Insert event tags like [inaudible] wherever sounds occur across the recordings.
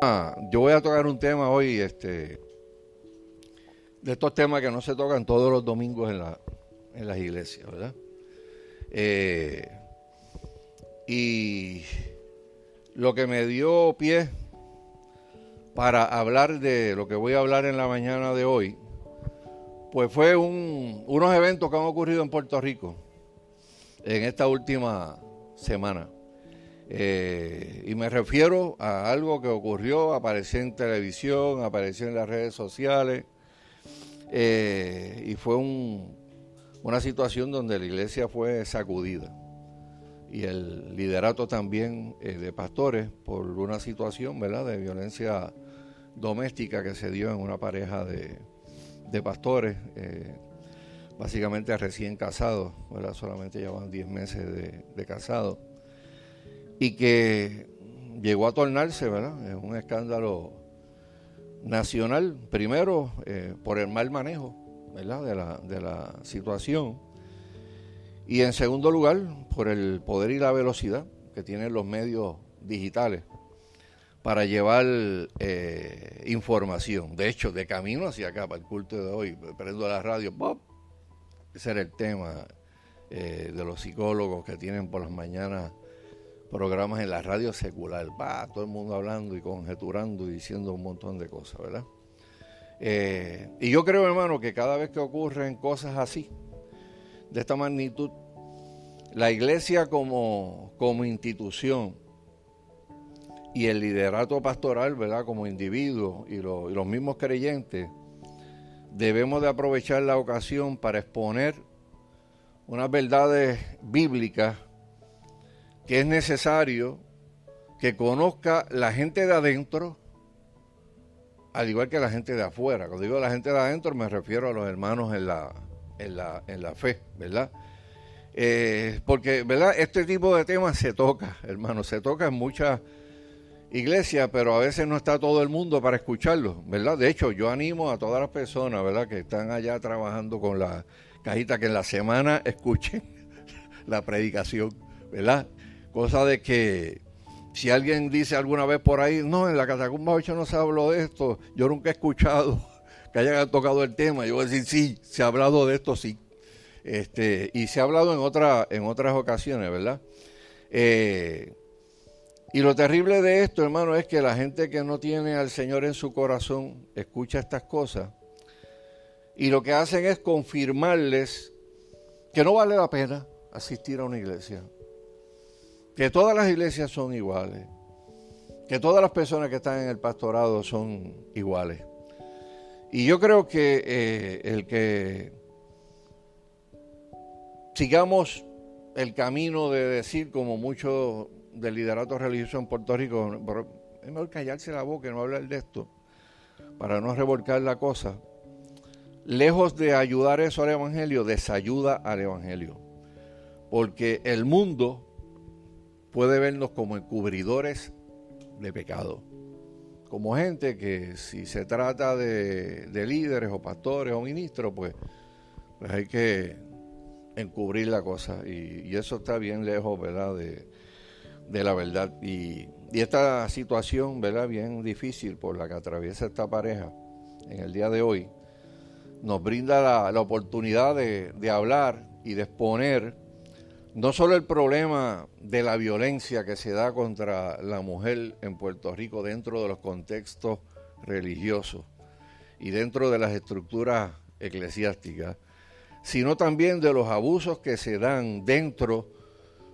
Yo voy a tocar un tema hoy, este, de estos temas que no se tocan todos los domingos en, la, en las iglesias, ¿verdad? Eh, y lo que me dio pie para hablar de lo que voy a hablar en la mañana de hoy, pues fue un, unos eventos que han ocurrido en Puerto Rico en esta última semana. Eh, y me refiero a algo que ocurrió, apareció en televisión, apareció en las redes sociales, eh, y fue una situación donde la iglesia fue sacudida. Y el liderato también eh, de pastores por una situación ¿verdad? de violencia doméstica que se dio en una pareja de, pastores, básicamente recién casados, solamente llevaban 10 meses de, de casados y que llegó a tornarse, ¿verdad? Es un escándalo nacional, primero eh, por el mal manejo, ¿verdad? De la, situación. Y en segundo lugar, por el poder y la velocidad que tienen los medios digitales para llevar eh, información. De hecho, de camino hacia acá, para el culto de hoy, prendo la radio, ¡pop! ese era el tema eh, de los psicólogos que tienen por las mañanas programas en la radio secular, va todo el mundo hablando y conjeturando y diciendo un montón de cosas, ¿verdad? Eh, y yo creo, hermano, que cada vez que ocurren cosas así, de esta magnitud, la iglesia como, como institución y el liderato pastoral, ¿verdad? Como individuo y, y los mismos creyentes, debemos de aprovechar la ocasión para exponer unas verdades bíblicas que es necesario que conozca la gente de adentro, al igual que la gente de afuera. Cuando digo la gente de adentro me refiero a los hermanos en la, en la, en la fe, ¿verdad? Eh, porque, ¿verdad? Este tipo de temas se toca, hermano, se toca en muchas iglesias, pero a veces no está todo el mundo para escucharlo, ¿verdad? De hecho, yo animo a todas las personas, ¿verdad?, que están allá trabajando con la cajita, que en la semana escuchen [laughs] la predicación, ¿verdad? Cosa de que si alguien dice alguna vez por ahí, no, en la Catacumba 8 no se habló de esto, yo nunca he escuchado [laughs] que hayan tocado el tema, yo voy a decir, sí, se ha hablado de esto, sí. Este, y se ha hablado en, otra, en otras ocasiones, ¿verdad? Eh, y lo terrible de esto, hermano, es que la gente que no tiene al Señor en su corazón escucha estas cosas y lo que hacen es confirmarles que no vale la pena asistir a una iglesia que todas las iglesias son iguales, que todas las personas que están en el pastorado son iguales. Y yo creo que eh, el que sigamos el camino de decir, como muchos del liderato religioso en Puerto Rico, es mejor callarse la boca y no hablar de esto, para no revolcar la cosa. Lejos de ayudar eso al Evangelio, desayuda al Evangelio. Porque el mundo puede vernos como encubridores de pecado. Como gente que si se trata de, líderes o pastores o ministros, pues, pues, hay que encubrir la cosa. Y, eso está bien lejos, ¿verdad? De, la verdad. Y, esta situación, ¿verdad? Bien difícil por la que atraviesa esta pareja en el día de hoy, nos brinda la, oportunidad de, de hablar y de exponer no solo el problema de la violencia que se da contra la mujer en Puerto Rico dentro de los contextos religiosos y dentro de las estructuras eclesiásticas, sino también de los abusos que se dan dentro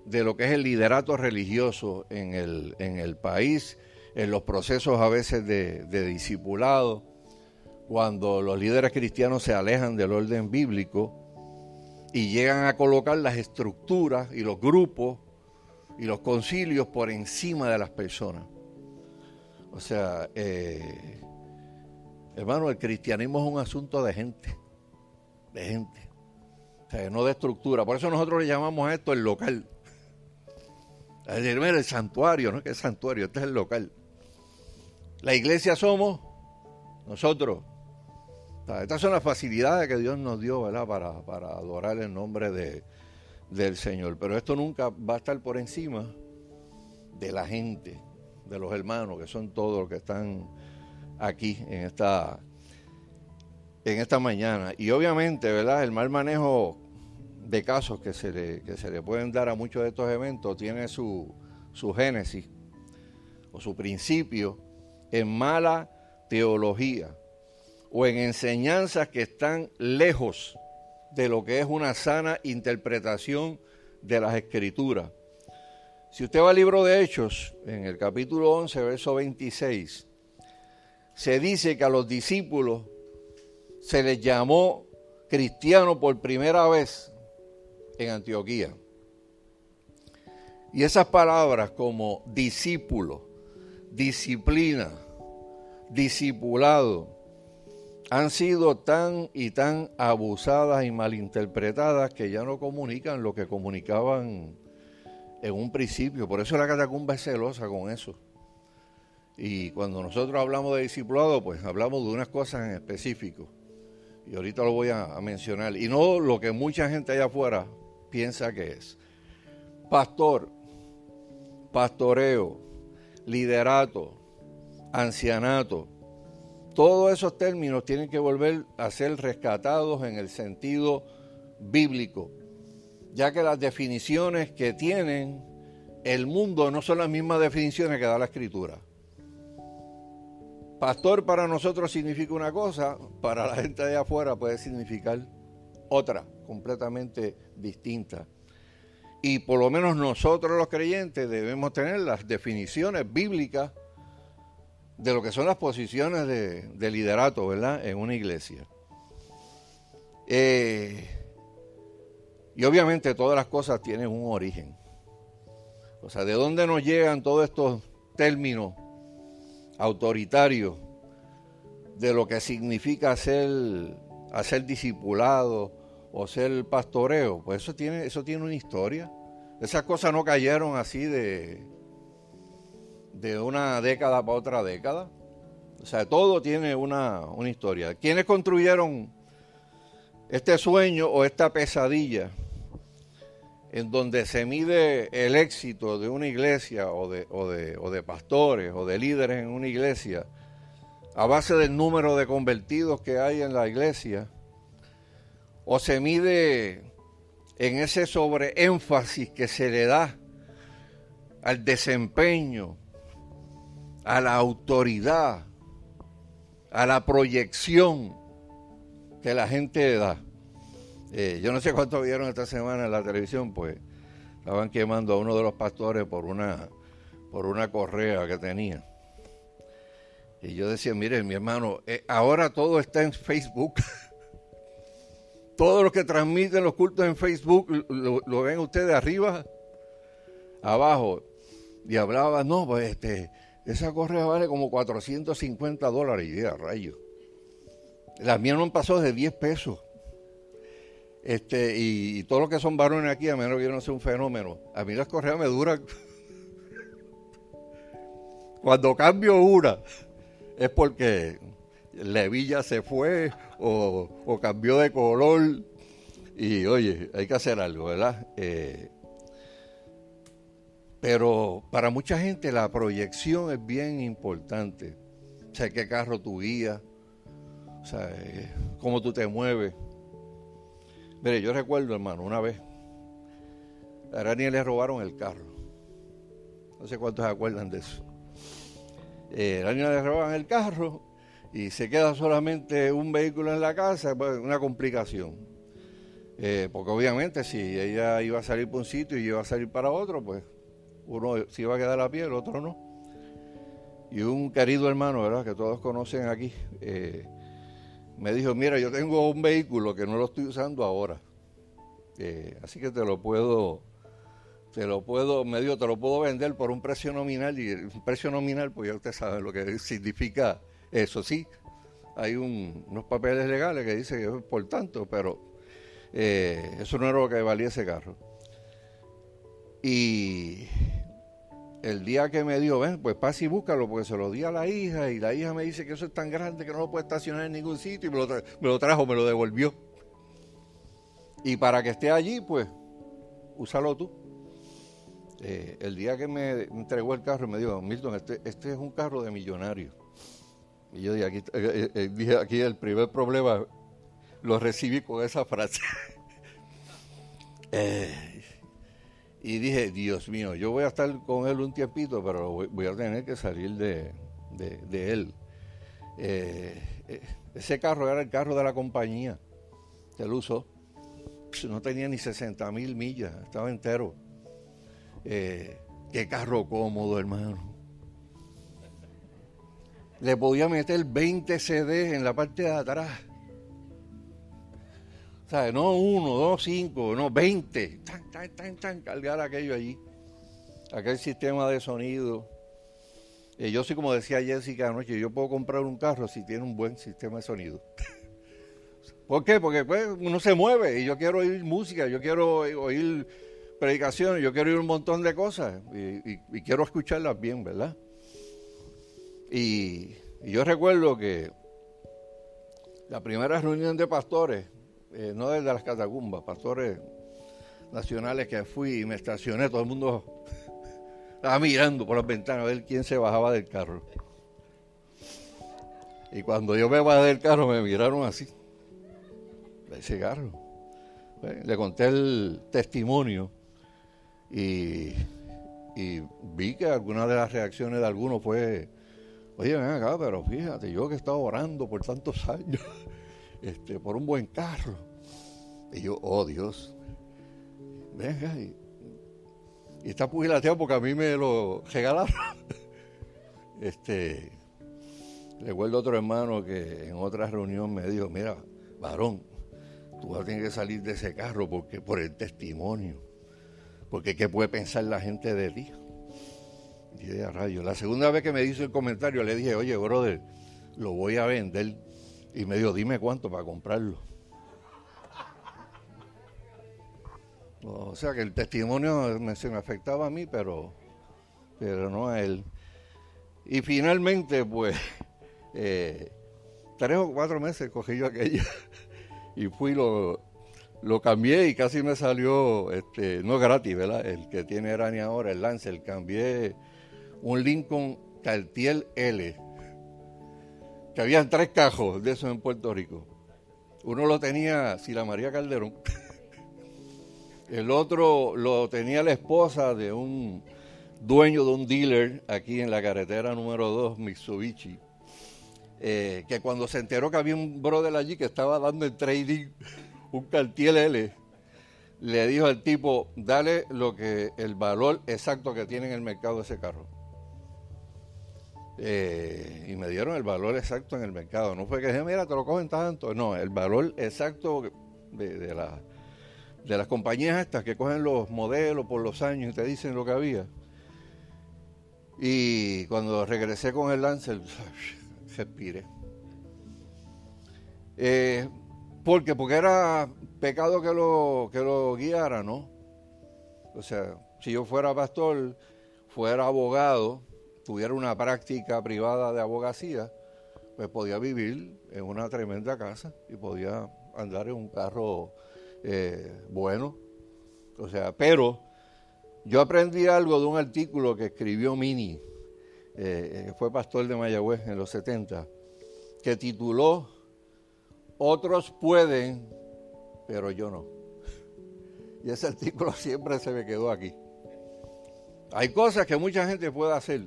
de lo que es el liderato religioso en el, en el país, en los procesos a veces de, de discipulado, cuando los líderes cristianos se alejan del orden bíblico y llegan a colocar las estructuras y los grupos y los concilios por encima de las personas. O sea, eh, hermano, el cristianismo es un asunto de gente, de gente, o sea, no de estructura. Por eso nosotros le llamamos a esto el local. Es decir, mira, el santuario, ¿no? que es santuario? Este es el local. La iglesia somos nosotros, estas son las facilidades que Dios nos dio ¿verdad? Para, para adorar el nombre de, del Señor. Pero esto nunca va a estar por encima de la gente. de los hermanos, que son todos los que están aquí en esta, en esta mañana. Y obviamente, ¿verdad? El mal manejo de casos que se le, que se le pueden dar a muchos de estos eventos tiene su, su génesis o su principio en mala teología o en enseñanzas que están lejos de lo que es una sana interpretación de las escrituras. Si usted va al libro de Hechos, en el capítulo 11, verso 26, se dice que a los discípulos se les llamó cristiano por primera vez en Antioquía. Y esas palabras como discípulo, disciplina, discipulado, han sido tan y tan abusadas y malinterpretadas que ya no comunican lo que comunicaban en un principio. Por eso la catacumba es celosa con eso. Y cuando nosotros hablamos de discipulado, pues hablamos de unas cosas en específico. Y ahorita lo voy a, a mencionar. Y no lo que mucha gente allá afuera piensa que es. Pastor, pastoreo, liderato, ancianato, todos esos términos tienen que volver a ser rescatados en el sentido bíblico, ya que las definiciones que tienen el mundo no son las mismas definiciones que da la escritura. Pastor para nosotros significa una cosa, para la gente de afuera puede significar otra, completamente distinta. Y por lo menos nosotros los creyentes debemos tener las definiciones bíblicas de lo que son las posiciones de, liderato, ¿verdad? En una iglesia. Eh, y obviamente todas las cosas tienen un origen. O sea, ¿de dónde nos llegan todos estos términos autoritarios de lo que significa ser, hacer discipulado o ser pastoreo? Pues eso tiene, eso tiene una historia. Esas cosas no cayeron así de, de una década para otra década. O sea, todo tiene una, historia. ¿Quiénes construyeron este sueño o esta pesadilla en donde se mide el éxito de una iglesia o de, o de, o de pastores o de líderes en una iglesia a base del número de convertidos que hay en la iglesia? ¿O se mide en ese sobreénfasis que se le da al desempeño, a la autoridad, a la proyección que la gente da. Eh, yo no sé cuánto vieron esta semana en la televisión, pues estaban quemando a uno de los pastores por una, por una correa que tenía. Y yo decía, mire, mi hermano, eh, ahora todo está en Facebook. [laughs] Todos los que transmiten los cultos en Facebook lo, ven ustedes arriba, abajo. Y hablaba, no, pues este, esa correa vale como 450 dólares. Y rayo. Las mías no han pasado de 10 pesos. Este, y, todos los que son varones aquí, a menos que yo no sea un fenómeno, a mí las correas me duran. [laughs] Cuando cambio una, es porque la hebilla se fue o, o, cambió de color. Y oye, hay que hacer algo, ¿verdad? Eh, pero para mucha gente la proyección es bien importante. O sea, qué carro tú guías, o sea, eh, cómo tú te mueves. Mire, yo recuerdo, hermano, una vez, a Rani le robaron el carro. No sé cuántos se acuerdan de eso. Eh, a le roban el carro y se queda solamente un vehículo en la casa, pues una complicación. Eh, porque obviamente si ella iba a salir por un sitio y iba a salir para otro, pues uno se iba a quedar a pie, el otro no. Y un querido hermano, ¿verdad? Que todos conocen aquí, eh, me dijo, mira, yo tengo un vehículo que no lo estoy usando ahora. Eh, así que te lo puedo, te lo puedo, me dijo, te lo puedo vender por un precio nominal. Y el precio nominal, pues ya usted sabe lo que [laughs] significa eso. Sí, hay unos papeles legales que dicen que es por tanto, pero eh, eso no era lo que valía ese carro. Y el día que me dio, ven, pues pasa y búscalo, porque se lo di a la hija y la hija me dice que eso es tan grande que no lo puede estacionar en ningún sitio y me lo, trajo, me lo devolvió. Y para que esté allí, pues, úsalo tú. eh, el día que me entregó el carro me dijo, Milton, este, este es un carro de millonario. Y yo dije aquí, eh, eh, dije, aquí el primer problema lo recibí con esa frase. [laughs] y dije, Dios mío, yo voy a estar con él un tiempito, pero voy, a tener que salir de, de él. ese carro era el carro de la compañía que él usó. No tenía ni 60 mil millas, estaba entero. Eh, qué carro cómodo, hermano. Le podía meter 20 CDs en la parte de atrás. O no uno, dos, cinco, no, 20. Tan, tan, tan, tan, cargar aquello allí. Aquel sistema de sonido. Eh, yo sí, como decía Jessica anoche, yo puedo comprar un carro si tiene un buen sistema de sonido. [laughs] ¿Por qué? Porque pues, uno se mueve y yo quiero oír música, yo quiero oír predicaciones, yo quiero ir un montón de cosas y, quiero escucharlas bien, ¿verdad? Y, yo recuerdo que la primera reunión de pastores, eh, no desde las catacumbas, pastores nacionales que fui y me estacioné, todo el mundo [laughs] estaba mirando por las ventanas a ver quién se bajaba del carro. Y cuando yo me bajé del carro me miraron así, ese carro. Le conté el testimonio y, vi que alguna de las reacciones de algunos fue, oye, ven acá, pero fíjate, yo que he estado orando por tantos [laughs] años este, por un buen carro. Y yo, oh Dios, venga, y, y está pugilateado porque a mí me lo regalaron. [laughs] este, recuerdo otro hermano que en otra reunión me dijo, mira, varón, tú vas a tener que salir de ese carro porque por el testimonio. Porque ¿qué puede pensar la gente de ti? Y de rayo. La segunda vez que me hizo el comentario le dije, oye, brother, lo voy a vender. Y me dijo, dime cuánto para comprarlo. O sea que el testimonio me, se me afectaba a mí, pero, pero no a él. Y finalmente, pues, [laughs] eh, tres o cuatro meses cogí yo aquella [laughs] y fui lo, lo cambié y casi me salió, este, no gratis, ¿verdad? El que tiene Arani ahora, el Lancer, cambié un Lincoln Cartier L, que habían tres cajos de esos en Puerto Rico. Uno lo tenía Sila María Calderón, [laughs] el otro lo tenía la esposa de un dueño de un dealer aquí en la carretera número 2, Mitsubishi, eh, que cuando se enteró que había un brother allí que estaba dando el trading [laughs] un Cartier L, le dijo al tipo, dale lo que el valor exacto que tiene en el mercado ese carro. Eh, y me dieron el valor exacto en el mercado. No fue que dije, mira, te lo cogen tanto. No, el valor exacto de, de, de las compañías estas que cogen los modelos por los años y te dicen lo que había. Y cuando regresé con el Lancer, [laughs] respiré. Eh, porque, porque era pecado que lo, que lo guiara, ¿no? O sea, si yo fuera pastor, fuera abogado, tuviera una práctica privada de abogacía, pues podía vivir en una tremenda casa y podía andar en un carro eh, bueno. O sea, pero yo aprendí algo de un artículo que escribió Mini, eh, fue pastor de Mayagüez en los 70, que tituló otros pueden, pero yo no. Y ese artículo siempre se me quedó aquí. Hay cosas que mucha gente puede hacer,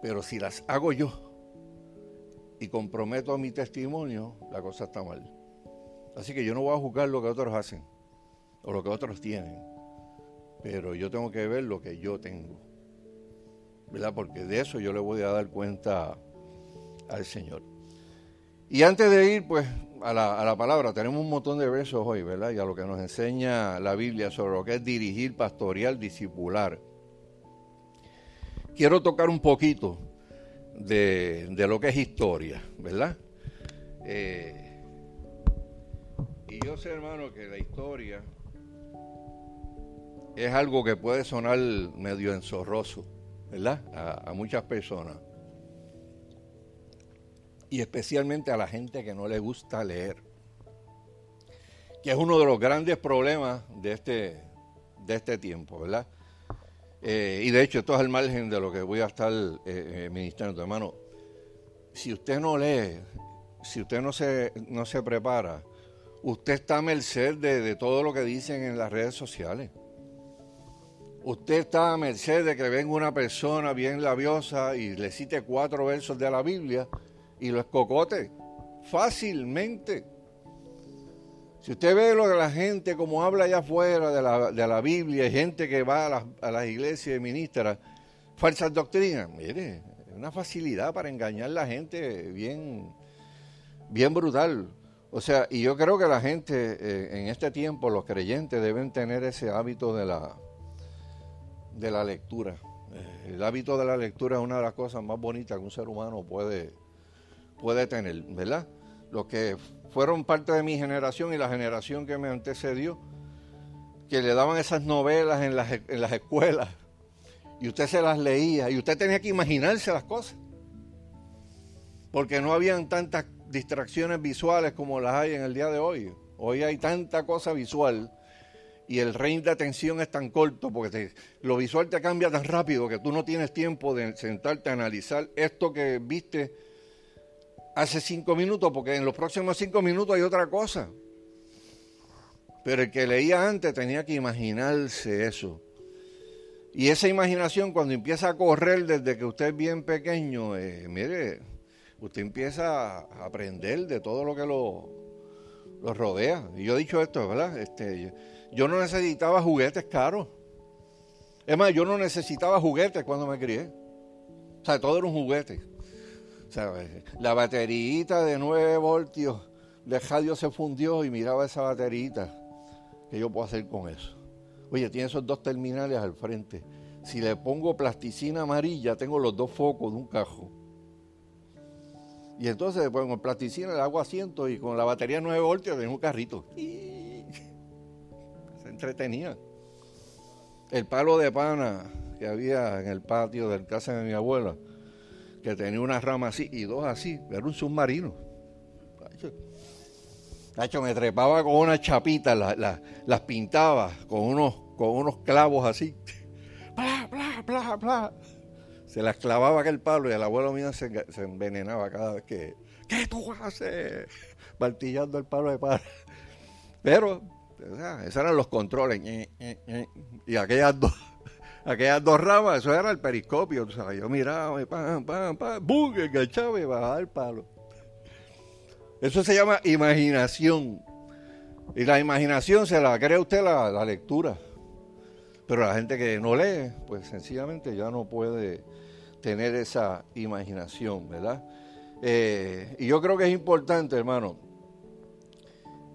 pero si las hago yo y comprometo mi testimonio, la cosa está mal. Así que yo no voy a juzgar lo que otros hacen o lo que otros tienen, pero yo tengo que ver lo que yo tengo. ¿Verdad? Porque de eso yo le voy a dar cuenta al Señor. Y antes de ir, pues, a la, a la, palabra, tenemos un montón de versos hoy, ¿verdad? Y a lo que nos enseña la Biblia sobre lo que es dirigir, pastorear, discipular. Quiero tocar un poquito de, lo que es historia, ¿verdad? Eh, y yo sé, hermano, que la historia es algo que puede sonar medio enzorroso, ¿verdad? a muchas personas y especialmente a la gente que no le gusta leer, que es uno de los grandes problemas de este, de este tiempo, ¿verdad? Eh, y de hecho, esto es al margen de lo que voy a estar eh, eh, ministrando. Hermano, si usted no lee, si usted no se, no se prepara, usted está a merced de, todo lo que dicen en las redes sociales. Usted está a merced de que venga una persona bien labiosa y le cite cuatro versos de la Biblia y lo escocote fácilmente. Si usted ve lo de la gente, como habla allá afuera de la, de la Biblia, gente que va a las, a las iglesias y ministra falsas doctrinas, mire, es una facilidad para engañar a la gente bien, bien brutal. O sea, y yo creo que la gente eh, en este tiempo, los creyentes, deben tener ese hábito de la, de la lectura. Eh, el hábito de la lectura es una de las cosas más bonitas que un ser humano puede, puede tener, ¿verdad? Los que fueron parte de mi generación y la generación que me antecedió, que le daban esas novelas en las, en las escuelas y usted se las leía y usted tenía que imaginarse las cosas, porque no habían tantas distracciones visuales como las hay en el día de hoy. Hoy hay tanta cosa visual y el range de atención es tan corto porque lo visual te cambia tan rápido que tú no tienes tiempo de sentarte a analizar esto que viste hace cinco minutos porque en los próximos cinco minutos hay otra cosa. Pero el que leía antes tenía que imaginarse eso. Y esa imaginación cuando empieza a correr desde que usted es bien pequeño, eh, mire, usted empieza a aprender de todo lo que lo, lo rodea. Y yo he dicho esto, ¿verdad? Este, yo no necesitaba juguetes caros. Es más, yo no necesitaba juguetes cuando me crié. O sea, todo era un juguete. La baterita de 9 voltios de radio se fundió y miraba esa baterita. ¿Qué yo puedo hacer con eso? Oye, tiene esos dos terminales al frente. Si le pongo plasticina amarilla, tengo los dos focos de un cajo. Y entonces pues, con plasticina le hago asiento y con la batería 9 voltios tengo un carrito. Se entretenía. El palo de pana que había en el patio del casa de mi abuela, que tenía una rama así y dos así, era un submarino. Tacho, me trepaba con una chapita, las pintaba con unos, con unos clavos así. [laughs] Bla, bla, bla, bla se las clavaba aquel palo y el abuelo mío se, envenenaba cada vez que, ¿qué tú haces? [laughs] Martillando el palo de palo. [laughs] Pero, esos eran los controles. Y aquellas dos, aquellas dos ramas, eso era el periscopio. yo miraba pam, pam, pam, ¡bum! enganchaba y bajaba el palo. Eso se llama imaginación. Y la imaginación se la crea usted la, la lectura. Pero la gente que no lee, pues sencillamente ya no puede tener esa imaginación, ¿verdad? Eh, y yo creo que es importante, hermano,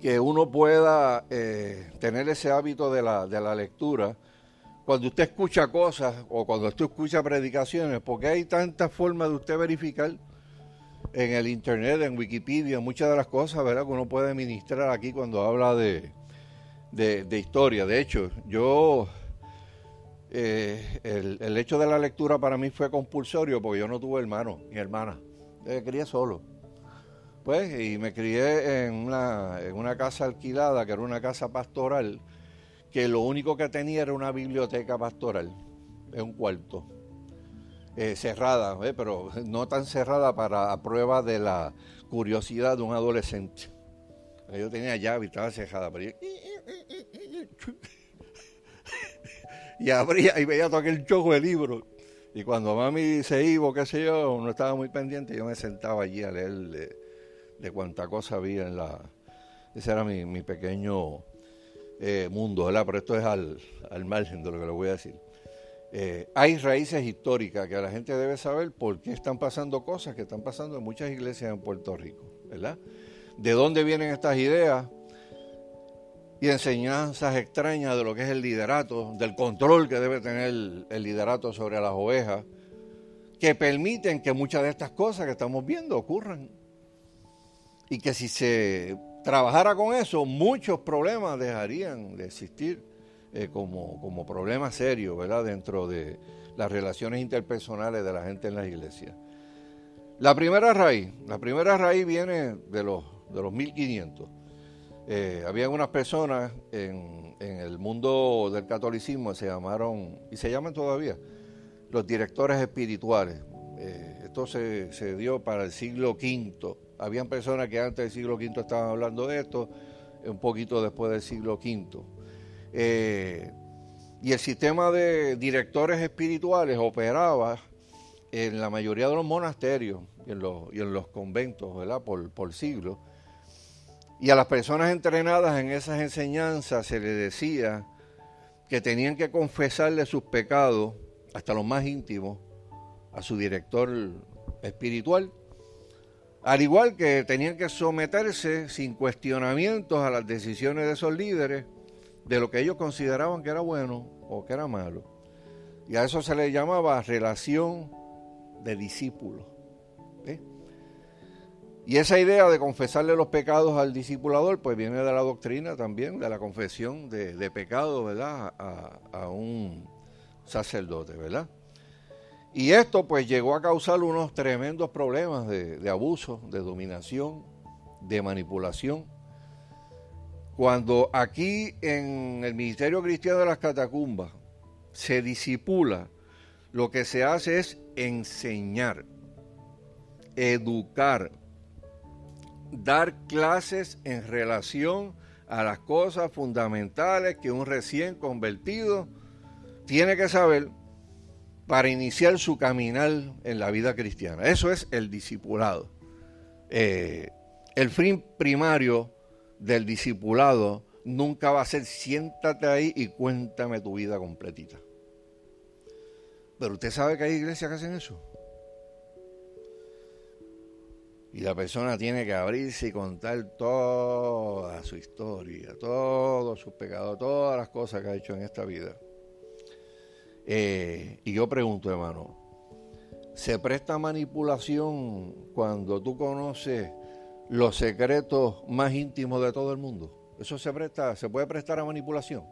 que uno pueda eh, tener ese hábito de la, de la lectura cuando usted escucha cosas o cuando usted escucha predicaciones, porque hay tantas formas de usted verificar en el internet, en Wikipedia, muchas de las cosas, ¿verdad? Que uno puede ministrar aquí cuando habla de, de historia. De hecho, yo eh, el, hecho de la lectura para mí fue compulsorio porque yo no tuve hermano ni hermana. Me crié solo. Pues, y me crié en una, en una casa alquilada, que era una casa pastoral, que lo único que tenía era una biblioteca pastoral, en un cuarto. Eh, cerrada, ¿eh? pero no tan cerrada para prueba de la curiosidad de un adolescente. Yo tenía llave y estaba cerrada, pero y abría y veía todo aquel choco de libros. Y cuando mami se iba, qué sé yo, no estaba muy pendiente, yo me sentaba allí a leer de, cuánta cosa había en la... Ese era mi, pequeño eh, mundo, ¿verdad? Pero esto es al, margen de lo que le voy a decir. Eh, hay raíces históricas que la gente debe saber por qué están pasando cosas que están pasando en muchas iglesias en Puerto Rico, ¿verdad? ¿De dónde vienen estas ideas? y enseñanzas extrañas de lo que es el liderato, del control que debe tener el, liderato sobre las ovejas, que permiten que muchas de estas cosas que estamos viendo ocurran. Y que si se trabajara con eso, muchos problemas dejarían de existir eh, como, como problemas serios, ¿verdad?, dentro de las relaciones interpersonales de la gente en las iglesias. La primera raíz, la primera raíz viene de los, de los 1500 Eh, había unas personas en, el mundo del catolicismo que se llamaron, y se llaman todavía, los directores espirituales. Eh, esto se, se, dio para el siglo V. Habían personas que antes del siglo V estaban hablando de esto, un poquito después del siglo V. Eh, y el sistema de directores espirituales operaba en la mayoría de los monasterios y en los, conventos, ¿verdad? Por, por siglos. Y a las personas entrenadas en esas enseñanzas se les decía que tenían que confesarle sus pecados, hasta los más íntimos, a su director espiritual, al igual que tenían que someterse sin cuestionamientos a las decisiones de esos líderes de lo que ellos consideraban que era bueno o que era malo. Y a eso se le llamaba relación de discípulos. Y esa idea de confesarle los pecados al discipulador, pues viene de la doctrina también, de la confesión de, pecado, ¿verdad? A, un sacerdote, ¿verdad? Y esto pues llegó a causar unos tremendos problemas de, abuso, de dominación, de manipulación. Cuando aquí en el Ministerio Cristiano de las Catacumbas se disipula, lo que se hace es enseñar, educar, dar clases en relación a las cosas fundamentales que un recién convertido tiene que saber para iniciar su caminar en la vida cristiana. Eso es el discipulado. Eh, el fin primario del discipulado nunca va a ser siéntate ahí y cuéntame tu vida completita. Pero usted sabe que hay iglesias que hacen eso. Y la persona tiene que abrirse y contar toda su historia, todos sus pecados, todas las cosas que ha hecho en esta vida. Eh, y yo pregunto, hermano, ¿se presta manipulación cuando tú conoces los secretos más íntimos de todo el mundo? ¿Eso se presta, se puede prestar a manipulación?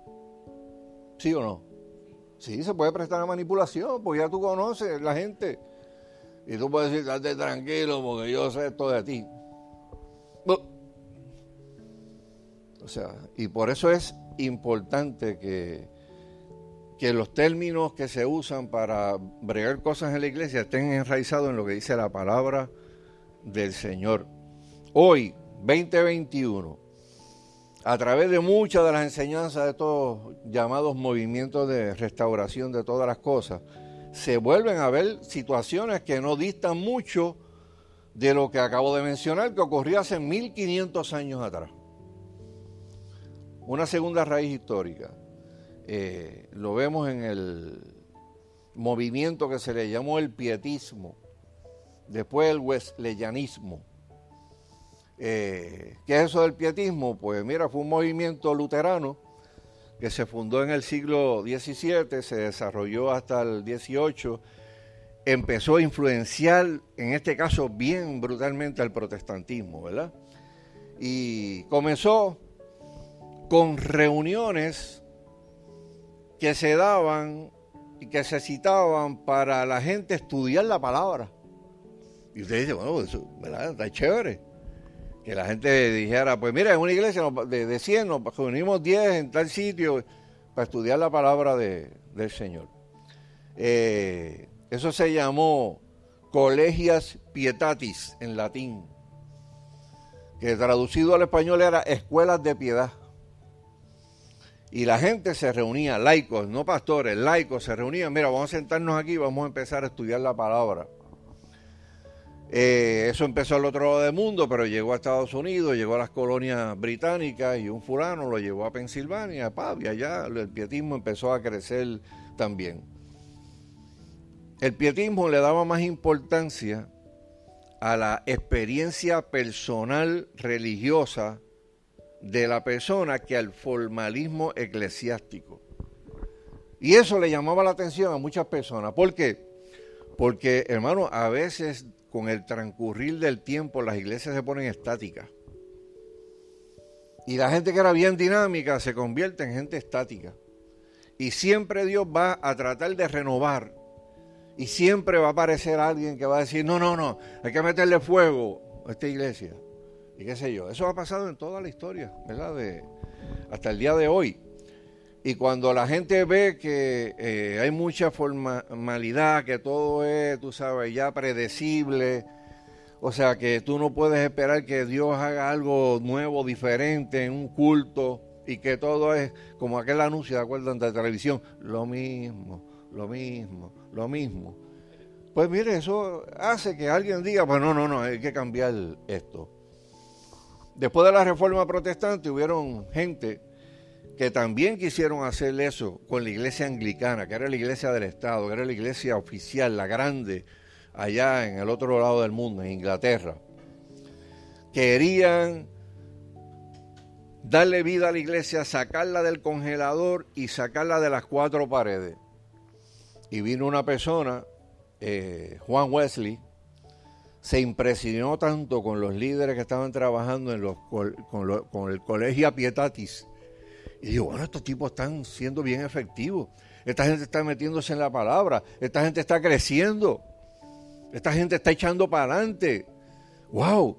¿Sí o no? Sí, se puede prestar a manipulación, porque ya tú conoces la gente y tú puedes decir, date tranquilo porque yo sé esto de ti. O sea, y por eso es importante que, que los términos que se usan para bregar cosas en la iglesia estén enraizados en lo que dice la palabra del Señor. Hoy, 2021, a través de muchas de las enseñanzas de estos llamados movimientos de restauración de todas las cosas, se vuelven a ver situaciones que no distan mucho de lo que acabo de mencionar, que ocurrió hace 1500 años atrás. Una segunda raíz histórica. Eh, lo vemos en el movimiento que se le llamó el pietismo, después el wesleyanismo. Eh, ¿Qué es eso del pietismo? Pues mira, fue un movimiento luterano que se fundó en el siglo XVII, se desarrolló hasta el XVIII, empezó a influenciar, en este caso bien brutalmente, al protestantismo, ¿verdad? Y comenzó con reuniones que se daban y que se citaban para la gente estudiar la palabra. Y usted dice, bueno, eso, ¿verdad? Está chévere que la gente dijera, pues mira, en una iglesia de, de 100 nos reunimos 10 en tal sitio para estudiar la palabra de, del Señor. Eh, eso se llamó Colegias Pietatis en latín, que traducido al español era escuelas de piedad. Y la gente se reunía, laicos, no pastores, laicos, se reunían, mira, vamos a sentarnos aquí, vamos a empezar a estudiar la palabra. Eh, eso empezó al otro lado del mundo, pero llegó a Estados Unidos, llegó a las colonias británicas y un fulano lo llevó a Pensilvania, y allá el pietismo empezó a crecer también. El pietismo le daba más importancia a la experiencia personal religiosa de la persona que al formalismo eclesiástico. Y eso le llamaba la atención a muchas personas. ¿Por qué? Porque, hermano, a veces con el transcurrir del tiempo las iglesias se ponen estáticas. Y la gente que era bien dinámica se convierte en gente estática. Y siempre Dios va a tratar de renovar. Y siempre va a aparecer alguien que va a decir, no, no, no, hay que meterle fuego a esta iglesia. Y qué sé yo. Eso ha pasado en toda la historia, ¿verdad? Hasta el día de hoy. Y cuando la gente ve que eh, hay mucha formalidad, que todo es, tú sabes, ya predecible, o sea, que tú no puedes esperar que Dios haga algo nuevo, diferente en un culto y que todo es como aquel anuncio, ¿de acuerdo? De televisión, lo mismo, lo mismo, lo mismo. Pues mire, eso hace que alguien diga, pues no, no, no, hay que cambiar esto. Después de la reforma protestante hubieron gente que también quisieron hacer eso con la iglesia anglicana, que era la iglesia del Estado, que era la iglesia oficial, la grande, allá en el otro lado del mundo, en Inglaterra. Querían darle vida a la iglesia, sacarla del congelador y sacarla de las cuatro paredes. Y vino una persona, eh, Juan Wesley, se impresionó tanto con los líderes que estaban trabajando en los, con, el colegio Apietatis y digo, bueno, estos tipos están siendo bien efectivos. Esta gente está metiéndose en la palabra. Esta gente está creciendo. Esta gente está echando para adelante. ¡Wow!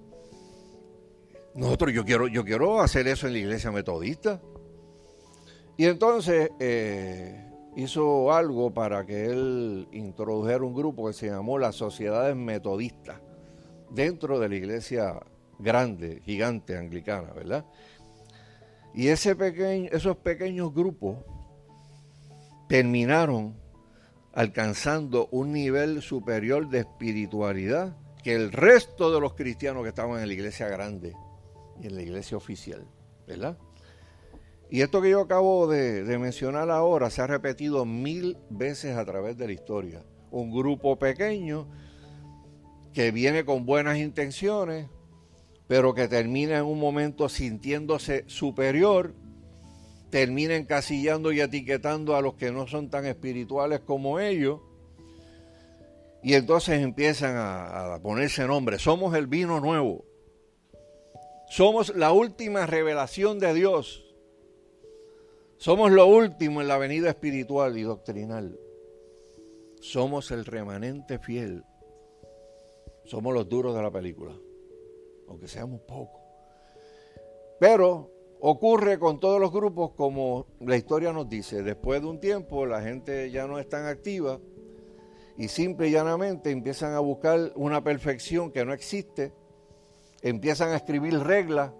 Nosotros, yo quiero, yo quiero hacer eso en la iglesia metodista. Y entonces eh, hizo algo para que él introdujera un grupo que se llamó las Sociedades Metodistas dentro de la iglesia grande, gigante anglicana, ¿verdad? Y ese pequeño, esos pequeños grupos terminaron alcanzando un nivel superior de espiritualidad que el resto de los cristianos que estaban en la iglesia grande y en la iglesia oficial, ¿verdad? Y esto que yo acabo de, de, mencionar ahora se ha repetido mil veces a través de la historia. Un grupo pequeño que viene con buenas intenciones, pero que termina en un momento sintiéndose superior, termina encasillando y etiquetando a los que no son tan espirituales como ellos, y entonces empiezan a, a ponerse nombre. Somos el vino nuevo. Somos la última revelación de Dios. Somos lo último en la venida espiritual y doctrinal. Somos el remanente fiel. Somos los duros de la película aunque seamos pocos. Pero ocurre con todos los grupos como la historia nos dice, después de un tiempo la gente ya no es tan activa y simple y llanamente empiezan a buscar una perfección que no existe, empiezan a escribir reglas,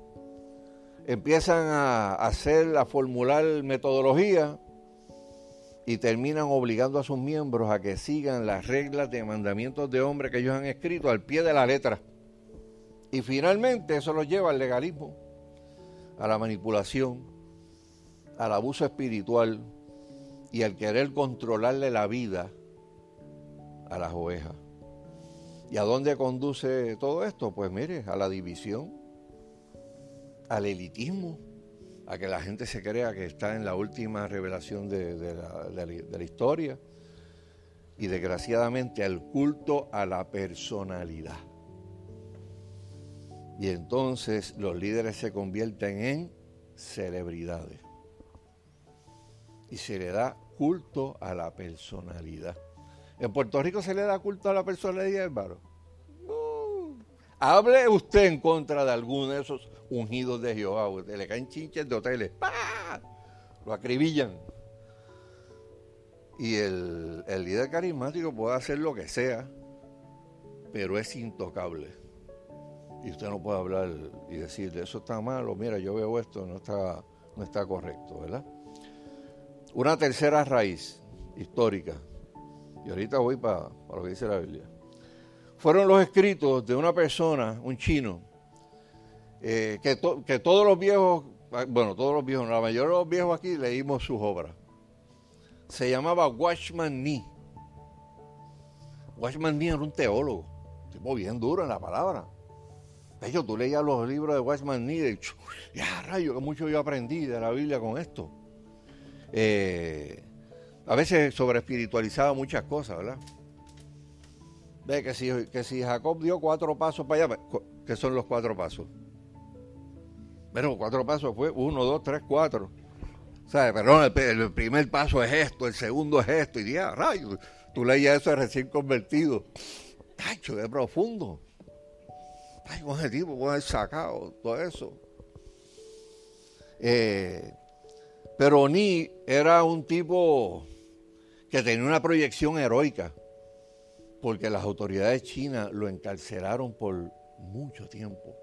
empiezan a hacer, a formular metodología y terminan obligando a sus miembros a que sigan las reglas de mandamientos de hombre que ellos han escrito al pie de la letra. Y finalmente eso los lleva al legalismo, a la manipulación, al abuso espiritual y al querer controlarle la vida a las ovejas. ¿Y a dónde conduce todo esto? Pues mire, a la división, al elitismo, a que la gente se crea que está en la última revelación de, la, historia y desgraciadamente al culto a la personalidad. Y entonces los líderes se convierten en celebridades. Y se le da culto a la personalidad. En Puerto Rico se le da culto a la personalidad, hermano. Hable usted en contra de alguno de esos ungidos de Jehová. Usted le caen chinches de hoteles. Lo acribillan. Y el, líder carismático puede hacer lo que sea, pero es intocable y usted no puede hablar y decir, eso está malo, mira, yo veo esto, no está, no está correcto, ¿verdad? Una tercera raíz histórica, y ahorita voy para, lo que dice la Biblia, fueron los escritos de una persona, un chino, eh, que, todos los viejos, bueno, todos los viejos, la mayoría de los viejos aquí leímos sus obras. Se llamaba Watchman Nee. Watchman Nee era un teólogo, tipo bien duro en la palabra. De hecho, tú leías los libros de Watchman Nee y [laughs] ya, rayo, que mucho yo aprendí de la Biblia con esto. Eh, a veces sobre espiritualizaba muchas cosas, ¿verdad? Ve que si, que si Jacob dio cuatro pasos para allá, ¿qué son los cuatro pasos? Bueno, cuatro pasos fue uno, dos, tres, cuatro. ¿Sabes? Perdón, el, primer paso es esto, el segundo es esto, y ya, rayo, tú leías eso de recién convertido. Tacho, de profundo. ay, con ese tipo puede haber sacado todo eso. Eh, pero Ni era un tipo que tenía una proyección heroica, porque las autoridades chinas lo encarcelaron por mucho tiempo.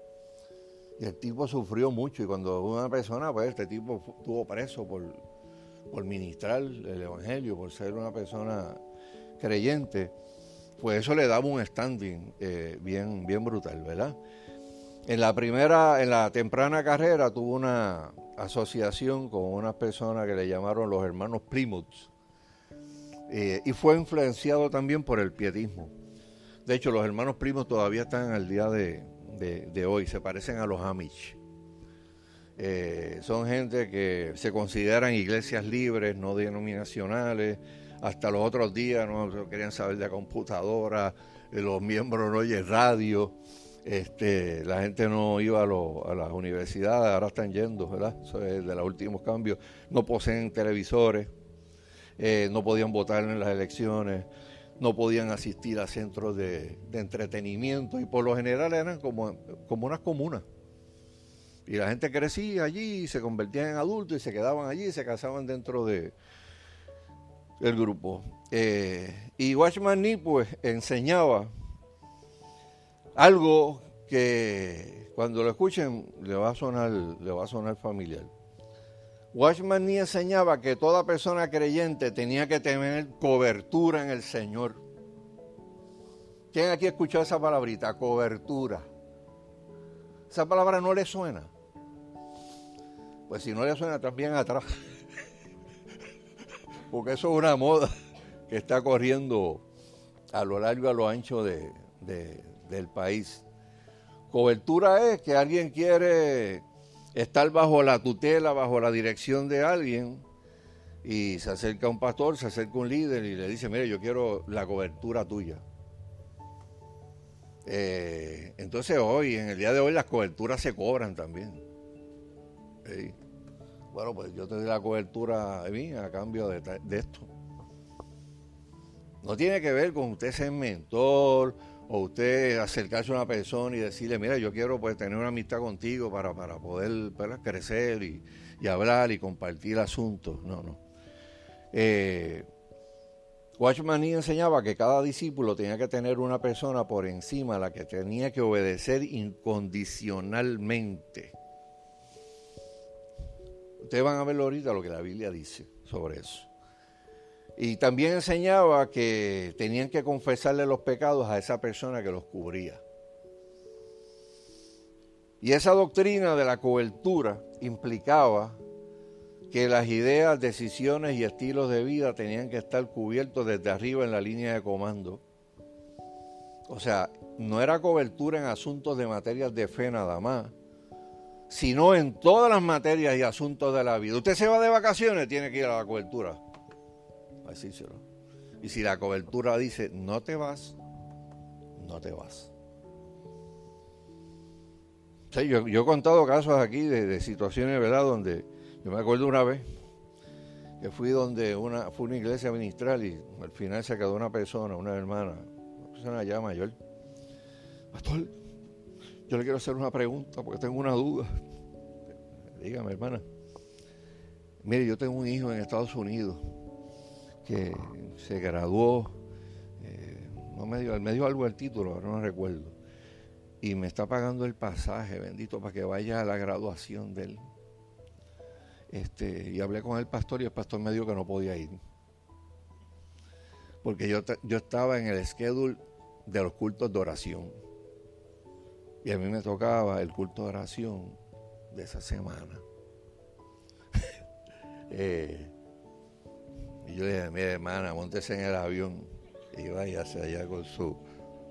Y el tipo sufrió mucho y cuando una persona, pues este tipo estuvo preso por, por ministrar el Evangelio, por ser una persona creyente, pues eso le daba un standing eh, bien, bien brutal, ¿verdad? En la primera, en la temprana carrera tuvo una asociación con unas personas que le llamaron los hermanos Plymouth eh, y fue influenciado también por el pietismo. De hecho, los hermanos primos todavía están al día de, hoy, se parecen a los Amish. Eh, son gente que se consideran iglesias libres, no denominacionales. Hasta los otros días no querían saber de computadora, eh, los miembros no oyen radio, este, la gente no iba a, las universidades, ahora están yendo, ¿verdad? De los últimos cambios. No poseen televisores, eh, no podían votar en las elecciones no podían asistir a centros de, entretenimiento y por lo general eran como, como unas comunas. Y la gente crecía allí, se convertían en adultos y se quedaban allí y se casaban dentro de del grupo. Eh, y Watchman Nee pues enseñaba algo que cuando lo escuchen le va a sonar, le va a sonar familiar. Watchman ni enseñaba que toda persona creyente tenía que tener cobertura en el Señor. ¿Quién aquí escuchó esa palabrita? Cobertura. ¿Esa palabra no le suena? Pues si no le suena, también atrás. [laughs] Porque eso es una moda que está corriendo a lo largo y a lo ancho del país. Cobertura es que alguien quiere estar bajo la tutela, bajo la dirección de alguien, y se acerca un pastor, se acerca un líder y le dice, mire, yo quiero la cobertura tuya. Eh, entonces hoy, en el día de hoy, las coberturas se cobran también. Bueno, pues yo te doy la cobertura de mí a cambio de, de esto. No tiene que ver con usted ser mentor o usted acercarse a una persona y decirle, mira, yo quiero pues tener una amistad contigo para, poder crecer y, hablar y compartir asuntos. No, no. Eh, Watchman enseñaba que cada discípulo tenía que tener una persona por encima a la que tenía que obedecer incondicionalmente. Ustedes van a ver ahorita lo que la Biblia dice sobre eso. Y también enseñaba que tenían que confesarle los pecados a esa persona que los cubría. Y esa doctrina de la cobertura implicaba que las ideas, decisiones y estilos de vida tenían que estar cubiertos desde arriba en la línea de comando. O sea, no era cobertura en asuntos de materias de fe nada más, sino en todas las materias y asuntos de la vida. Usted se va de vacaciones, tiene que ir a la cobertura. Y si la cobertura dice, no te vas, no te vas. yo, he contado casos aquí de, situaciones, ¿verdad? Donde yo me acuerdo una vez que fui donde una, fue una iglesia ministral y al final se quedó una persona, una hermana, una persona ya mayor. Pastor, yo le quiero hacer una pregunta porque tengo una duda. Dígame, hermana. Mire, yo tengo un hijo en Estados Unidos que se graduó, eh, no me dio, me dio algo el título, ahora no recuerdo, y me está pagando el pasaje, bendito, para que vaya a la graduación de él. Este, y hablé con el pastor y el pastor me dijo que no podía ir. Porque yo, yo estaba en el schedule de los cultos de oración. Y a mí me tocaba el culto de oración de esa semana. [laughs] eh, y yo le dije, mira hermana, montese en el avión y vaya hacia allá con su,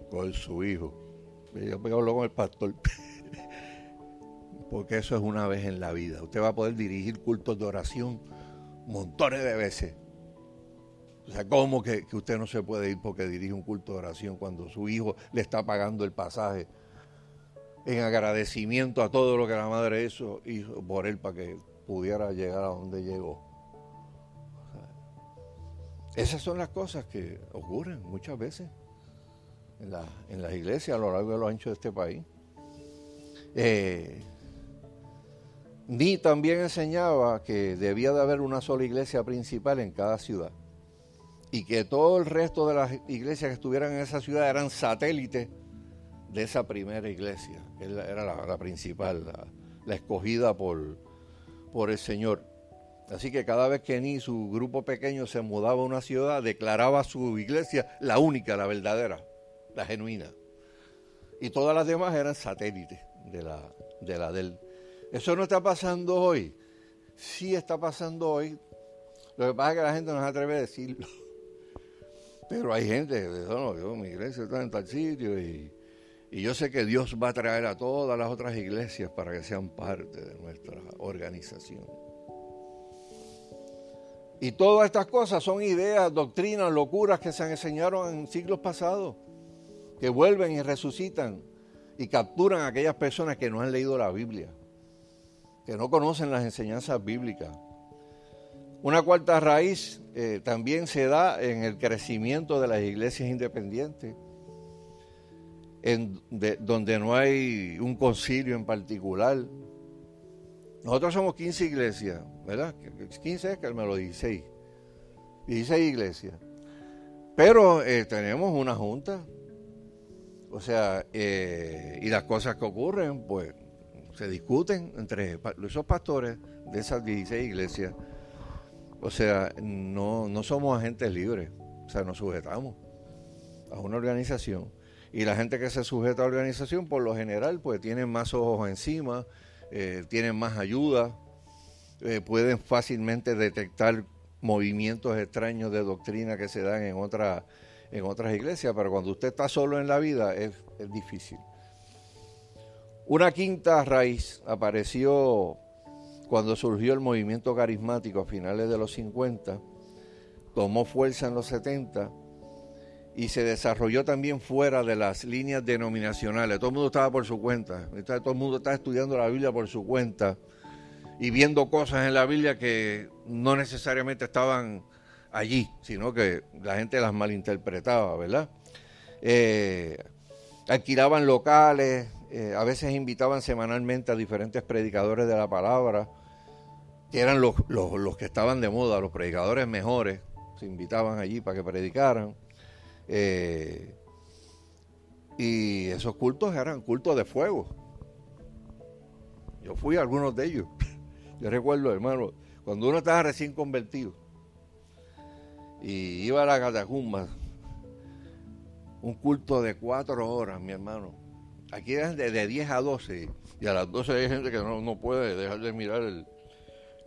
con su hijo. Y yo me hablo con el pastor. [laughs] Porque eso es una vez en la vida. Usted va a poder dirigir cultos de oración montones de veces. O sea, ¿cómo que, usted no se puede ir porque dirige un culto de oración cuando su hijo le está pagando el pasaje en agradecimiento a todo lo que la madre hizo por él para que pudiera llegar a donde llegó? Esas son las cosas que ocurren muchas veces en, la, las iglesias a lo largo de los anchos de este país. Eh, ni también enseñaba que debía de haber una sola iglesia principal en cada ciudad y que todo el resto de las iglesias que estuvieran en esa ciudad eran satélites de esa primera iglesia, era la, principal, la, escogida por, por el Señor. Así que cada vez que ni su grupo pequeño se mudaba a una ciudad, declaraba su iglesia la única, la verdadera, la genuina. Y todas las demás eran satélites de la de, la del. Eso no está pasando hoy. Sí está pasando hoy. Lo que pasa es que la gente no se atreve a decirlo. Pero hay gente que dice, no, yo, mi iglesia está en tal sitio y, y yo sé que Dios va a traer a todas las otras iglesias para que sean parte de nuestra organización. Y todas estas cosas son ideas, doctrinas, locuras que se enseñaron en siglos pasados, que vuelven y resucitan y capturan a aquellas personas que no han leído la Biblia, que no conocen las enseñanzas bíblicas. Una cuarta raíz eh, también se da en el crecimiento de las iglesias independientes, en, donde no hay un concilio en particular, nosotros somos 15 iglesias, ¿verdad? 15 es que me lo 16. 16 iglesias. Pero eh, tenemos una junta. O sea, eh, y las cosas que ocurren, pues, se discuten entre esos pastores de esas 16 iglesias. O sea, no, no somos agentes libres. O sea, nos sujetamos a una organización. Y la gente que se sujeta a la organización, por lo general, pues tienen más ojos encima, eh, tienen más ayuda, eh, pueden fácilmente detectar movimientos extraños de doctrina que se dan en, otra, en otras iglesias, pero cuando usted está solo en la vida es, es difícil. Una quinta raíz apareció cuando surgió el movimiento carismático a finales de los 50, tomó fuerza en los 70 y se desarrolló también fuera de las líneas denominacionales. Todo el mundo estaba por su cuenta, todo el mundo estaba estudiando la Biblia por su cuenta y viendo cosas en la Biblia que no necesariamente estaban allí, sino que la gente las malinterpretaba, ¿verdad? Eh, alquilaban locales, eh, a veces invitaban semanalmente a diferentes predicadores de la palabra, que eran los, los que estaban de moda, los predicadores mejores, se invitaban allí para que predicaran. Eh, y esos cultos eran cultos de fuego. Yo fui a algunos de ellos. [laughs] Yo recuerdo, hermano, cuando uno estaba recién convertido y iba a la catacumba, un culto de cuatro horas, mi hermano. Aquí es de, 10 a 12 y a las 12 hay gente que no, puede dejar de mirar el,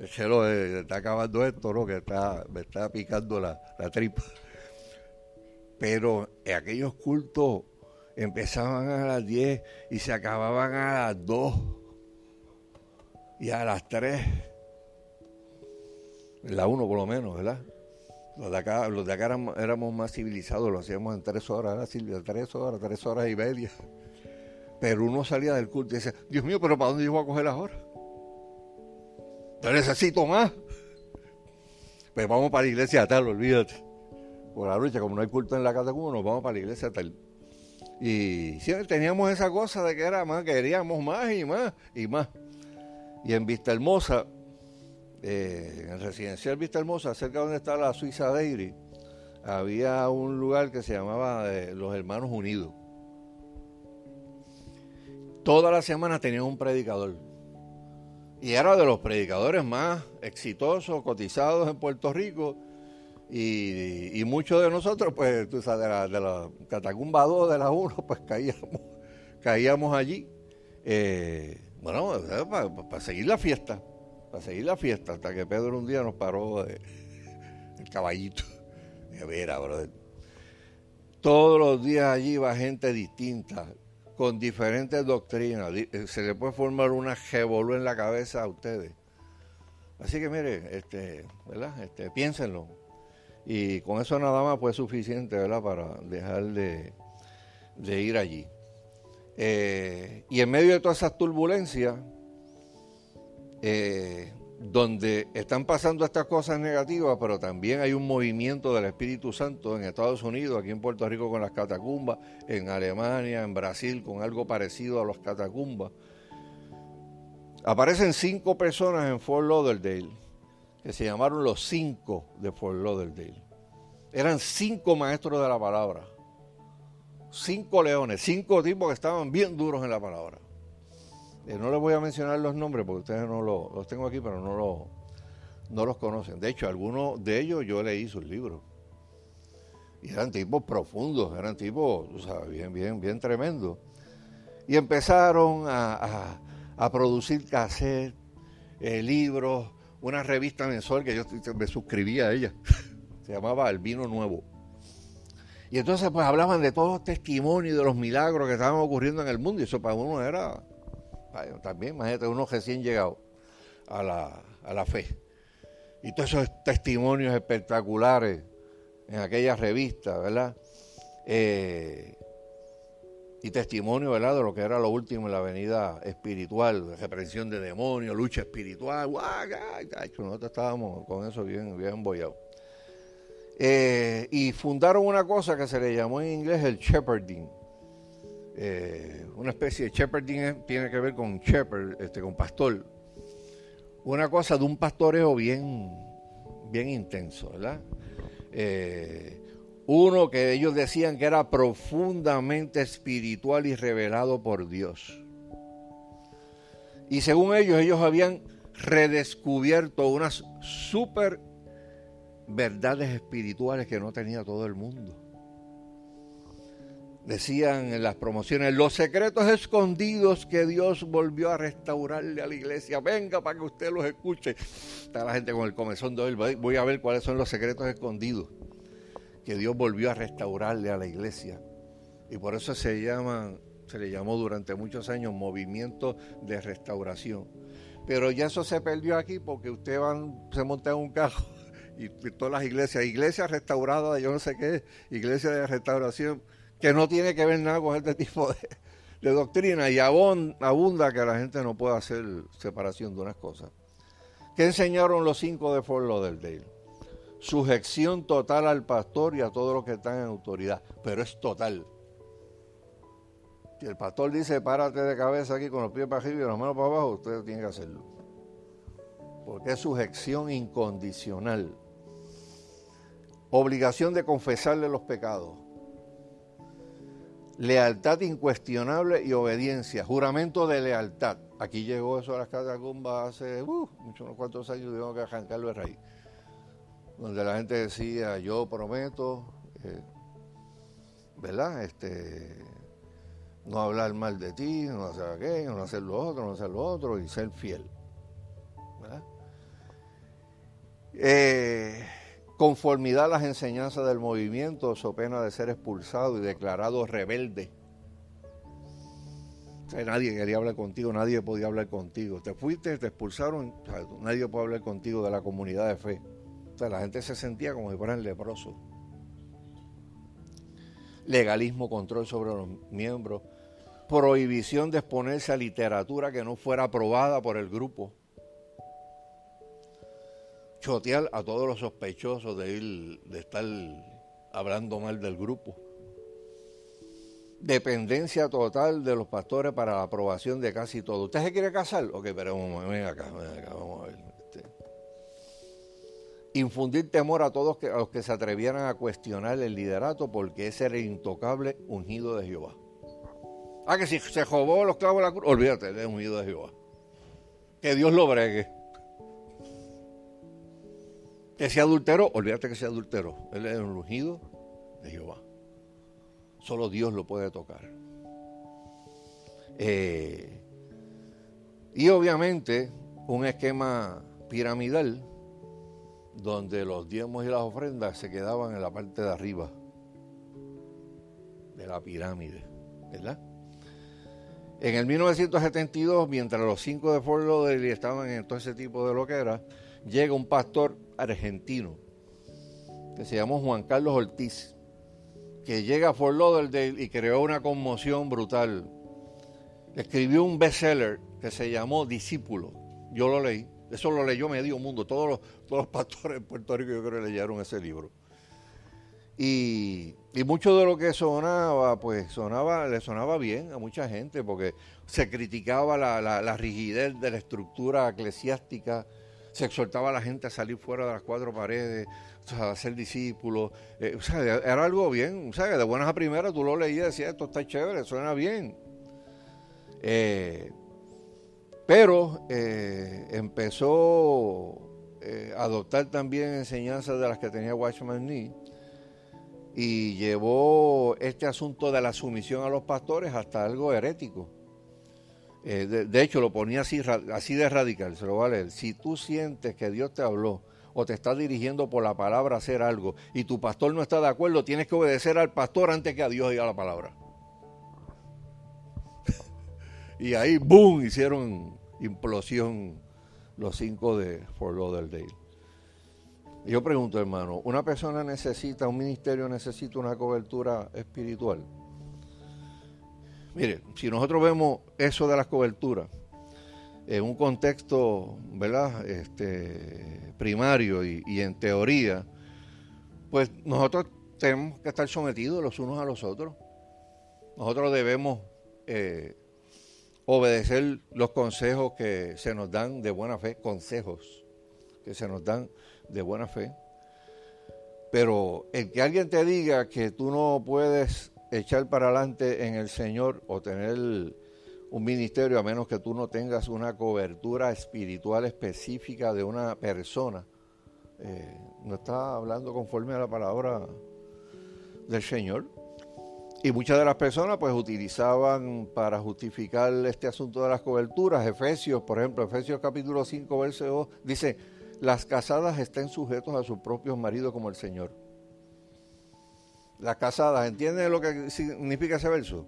el cielo, de, está acabando esto, ¿no? que está, me está picando la, la tripa pero aquellos cultos empezaban a las 10 y se acababan a las 2 y a las 3. La 1 por lo menos, ¿verdad? Los de acá, los de acá éramos, más civilizados, lo hacíamos en 3 horas, ¿verdad, Silvia? 3 horas, 3 horas y media. Pero uno salía del culto y decía, Dios mío, pero ¿para dónde yo voy a coger las horas? Yo necesito más. Pues vamos para la iglesia tal, olvídate por la lucha, como no hay culto en la catacumba, nos vamos para la iglesia tal. Y siempre teníamos esa cosa de que era más, queríamos más y más y más. Y en Vista Hermosa, eh, en residencial Vista Hermosa, cerca donde está la Suiza Dairy, había un lugar que se llamaba eh, Los Hermanos Unidos. Toda la semana tenían un predicador. Y era de los predicadores más exitosos, cotizados en Puerto Rico y, muchos de nosotros, pues, tú sabes, de la, de la Catacumba 2, de la 1, pues caíamos, [laughs] caíamos allí. Eh, bueno, para seguir la fiesta, para seguir la fiesta, hasta que Pedro un día nos paró el caballito. De veras, brother. Todos los días allí va gente distinta, con diferentes doctrinas. Eh, se le puede formar una revolú en la cabeza a ustedes. Así que mire, este, ¿verdad? Este, piénsenlo y con eso nada más fue suficiente. Para dejar de, ir allí. Eh, y en medio de todas esas turbulencias, eh, donde están pasando estas cosas negativas, pero también hay un movimiento del Espíritu Santo en Estados Unidos, aquí en Puerto Rico con las catacumbas, en Alemania, en Brasil con algo parecido a las catacumbas, aparecen cinco personas en Fort Lauderdale que se llamaron los cinco de Fort Lauderdale. Eran cinco maestros de la palabra, cinco leones, cinco tipos que estaban bien duros en la palabra. Eh, no les voy a mencionar los nombres porque ustedes no los tengo aquí, pero no, lo, no los conocen. De hecho, algunos de ellos yo leí sus libros. Y eran tipos profundos, eran tipos, o sea, bien, bien, bien tremendos. Y empezaron a, producir cassette, eh, libros, una revista mensual que yo me suscribía a ella. [laughs] Se llamaba El Vino Nuevo. Y entonces pues hablaban de todos los testimonios de los milagros que estaban ocurriendo en el mundo. Y eso para uno era, también, imagínate, uno recién llegado a la, a la fe. Y todos esos testimonios espectaculares en aquella revista, ¿verdad? Eh, y testimonio, ¿verdad? De lo que era lo último en la avenida espiritual, reprensión de demonios, lucha espiritual. Nosotros estábamos con eso bien, bien embollados. Eh, y fundaron una cosa que se le llamó en inglés el shepherding. Eh, una especie de shepherding tiene que ver con shepherd, este, con pastor. Una cosa de un pastoreo bien, bien intenso, ¿verdad? Eh, uno que ellos decían que era profundamente espiritual y revelado por Dios. Y según ellos, ellos habían redescubierto unas super verdades espirituales que no tenía todo el mundo. Decían en las promociones, los secretos escondidos que Dios volvió a restaurarle a la iglesia. Venga para que usted los escuche. Está la gente con el comezón de hoy. Voy a ver cuáles son los secretos escondidos que Dios volvió a restaurarle a la iglesia. Y por eso se llama, se le llamó durante muchos años movimiento de restauración. Pero ya eso se perdió aquí porque usted van, se monta en un carro [laughs] y, todas las iglesias, iglesias restauradas, yo no sé qué, iglesias de restauración que no tiene que ver nada con este [laughs] tipo de, doctrina y abunda que la gente no pueda hacer separación de unas cosas. ¿Qué enseñaron los cinco de Fort Lauderdale? Sujeción total al pastor y a todos los que están en autoridad, pero es total. Si el pastor dice párate de cabeza aquí con los pies para arriba y las manos para abajo, usted tiene que hacerlo. Porque es sujeción incondicional. Obligación de confesarle los pecados lealtad incuestionable y obediencia, juramento de lealtad. Aquí llegó eso a las catacumbas hace uh, muchos unos cuantos años, tengo que arrancarlo de raíz. Donde la gente decía, yo prometo, eh, ¿verdad? Este, no hablar mal de ti, no hacer aquello, no hacer lo otro, no hacer lo otro y ser fiel. ¿verdad? Eh, conformidad a las enseñanzas del movimiento, so pena de ser expulsado y declarado rebelde. nadie quería hablar contigo, nadie podía hablar contigo. Te fuiste, te expulsaron, nadie puede hablar contigo de la comunidad de fe. La gente se sentía como si fueran leprosos. Legalismo, control sobre los miembros, prohibición de exponerse a literatura que no fuera aprobada por el grupo chotear a todos los sospechosos de ir, de estar hablando mal del grupo. Dependencia total de los pastores para la aprobación de casi todo. ¿Usted se quiere casar? Ok, pero ven acá, ven acá, vamos a ver. Infundir temor a todos que, a los que se atrevieran a cuestionar el liderato porque ese era el intocable ungido de Jehová. Ah, que si se robó los clavos de la cruz, olvídate, él es ungido de Jehová. Que Dios lo bregue. Que sea adultero, olvídate que sea adultero. Él es el ungido de Jehová. Solo Dios lo puede tocar. Eh, y obviamente un esquema piramidal donde los diezmos y las ofrendas se quedaban en la parte de arriba de la pirámide, ¿verdad? En el 1972, mientras los cinco de Fort Lauderdale estaban en todo ese tipo de lo que era, llega un pastor argentino que se llamó Juan Carlos Ortiz, que llega a Fort Lauderdale y creó una conmoción brutal. Escribió un bestseller que se llamó Discípulo. Yo lo leí. Eso lo leyó medio mundo. Todos los, [laughs] pastores en Puerto Rico yo creo leyeron ese libro. Y mucho de lo que sonaba, pues sonaba, le sonaba bien a mucha gente, porque se criticaba la, rigidez de la estructura eclesiástica, se exhortaba a la gente a salir fuera de las cuatro paredes, a ser discípulos. Eh, o sea, era algo bien, o sea, de buenas a primeras tú lo leías y decías, esto está chévere, suena bien. Eh, pero eh, empezó a adoptar también enseñanzas de las que tenía Watchman Nee y llevó este asunto de la sumisión a los pastores hasta algo herético. Eh, de, hecho, lo ponía así, así de radical, se lo va a leer. Si tú sientes que Dios te habló o te está dirigiendo por la palabra a hacer algo y tu pastor no está de acuerdo, tienes que obedecer al pastor antes que a Dios diga la palabra. [laughs] y ahí, ¡boom!, hicieron implosión los cinco de Fort Lauderdale. Yo pregunto, hermano, ¿una persona necesita, un ministerio necesita una cobertura espiritual? Mire, si nosotros vemos eso de las coberturas en un contexto, ¿verdad? Este, primario y, en teoría, pues nosotros tenemos que estar sometidos los unos a los otros. Nosotros debemos eh, obedecer los consejos que se nos dan de buena fe, consejos que se nos dan de buena fe. Pero el que alguien te diga que tú no puedes echar para adelante en el Señor o tener un ministerio a menos que tú no tengas una cobertura espiritual específica de una persona, eh, no está hablando conforme a la palabra del Señor. Y muchas de las personas pues utilizaban para justificar este asunto de las coberturas, Efesios, por ejemplo, Efesios capítulo 5, verso 2, dice, las casadas estén sujetos a sus propios maridos como el Señor. Las casadas, ¿entienden lo que significa ese verso?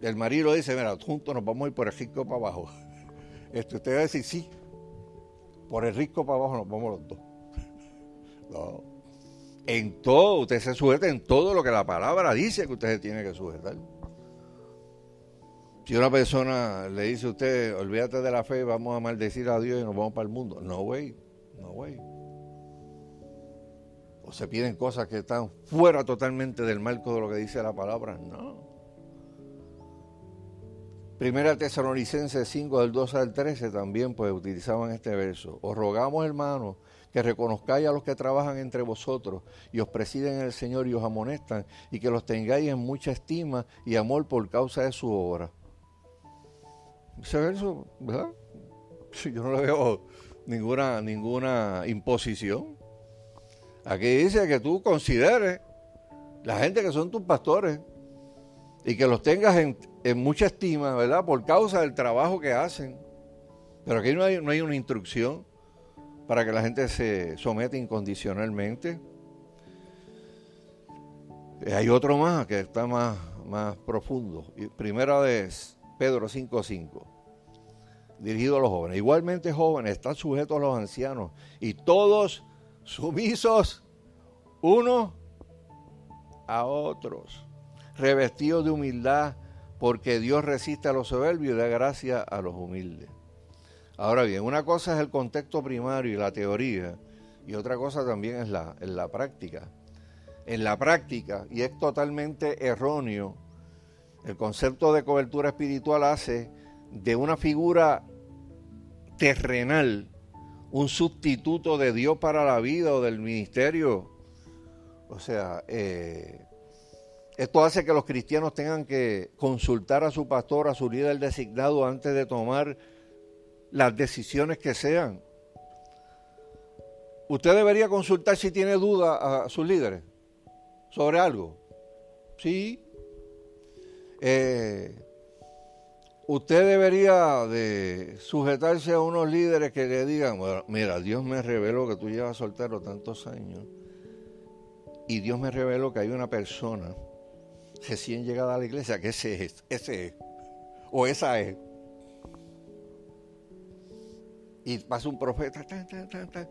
El marido dice, mira, juntos nos vamos a ir por el risco para abajo. [laughs] Esto usted va a decir, sí, por el risco para abajo nos vamos los dos. [laughs] No. En todo, usted se sujeta en todo lo que la palabra dice que usted se tiene que sujetar. Si una persona le dice a usted, olvídate de la fe, vamos a maldecir a Dios y nos vamos para el mundo. No, güey. No, güey. O se piden cosas que están fuera totalmente del marco de lo que dice la palabra. No. Primera Tesalonicenses 5 del 12 al 13 también pues utilizaban este verso. Os rogamos hermanos que reconozcáis a los que trabajan entre vosotros y os presiden en el Señor y os amonestan y que los tengáis en mucha estima y amor por causa de su obra. Ese verso, ¿verdad? Yo no le veo ninguna, ninguna imposición. Aquí dice que tú consideres la gente que son tus pastores y que los tengas en, mucha estima, ¿verdad? Por causa del trabajo que hacen. Pero aquí no hay, no hay una instrucción para que la gente se someta incondicionalmente. Hay otro más que está más, más profundo. Primera vez, Pedro 5.5 dirigido a los jóvenes. Igualmente jóvenes están sujetos a los ancianos y todos sumisos unos a otros, revestidos de humildad, porque Dios resiste a los soberbios y da gracia a los humildes. Ahora bien, una cosa es el contexto primario y la teoría, y otra cosa también es la, la práctica. En la práctica, y es totalmente erróneo, el concepto de cobertura espiritual hace de una figura terrenal un sustituto de Dios para la vida o del ministerio. O sea, eh, esto hace que los cristianos tengan que consultar a su pastor, a su líder designado antes de tomar las decisiones que sean. Usted debería consultar si tiene duda a sus líderes sobre algo. Sí. Eh, usted debería de sujetarse a unos líderes que le digan, mira, Dios me reveló que tú llevas soltero tantos años y Dios me reveló que hay una persona recién llegada a la iglesia que ese es, ese es, o esa es. Y pasa un profeta,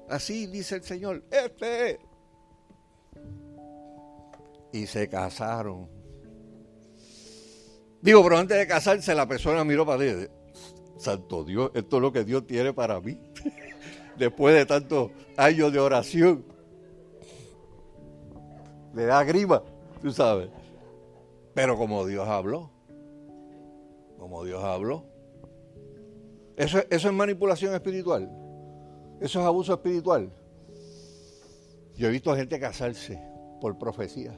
así dice el Señor, este es. Y se casaron Digo, pero antes de casarse la persona miró para Dios. Santo Dios, esto es lo que Dios tiene para mí. [laughs] Después de tantos años de oración. Le da grima. Tú sabes. Pero como Dios habló, como Dios habló. Eso, es manipulación espiritual. Eso es abuso espiritual. Yo he visto gente casarse por profecía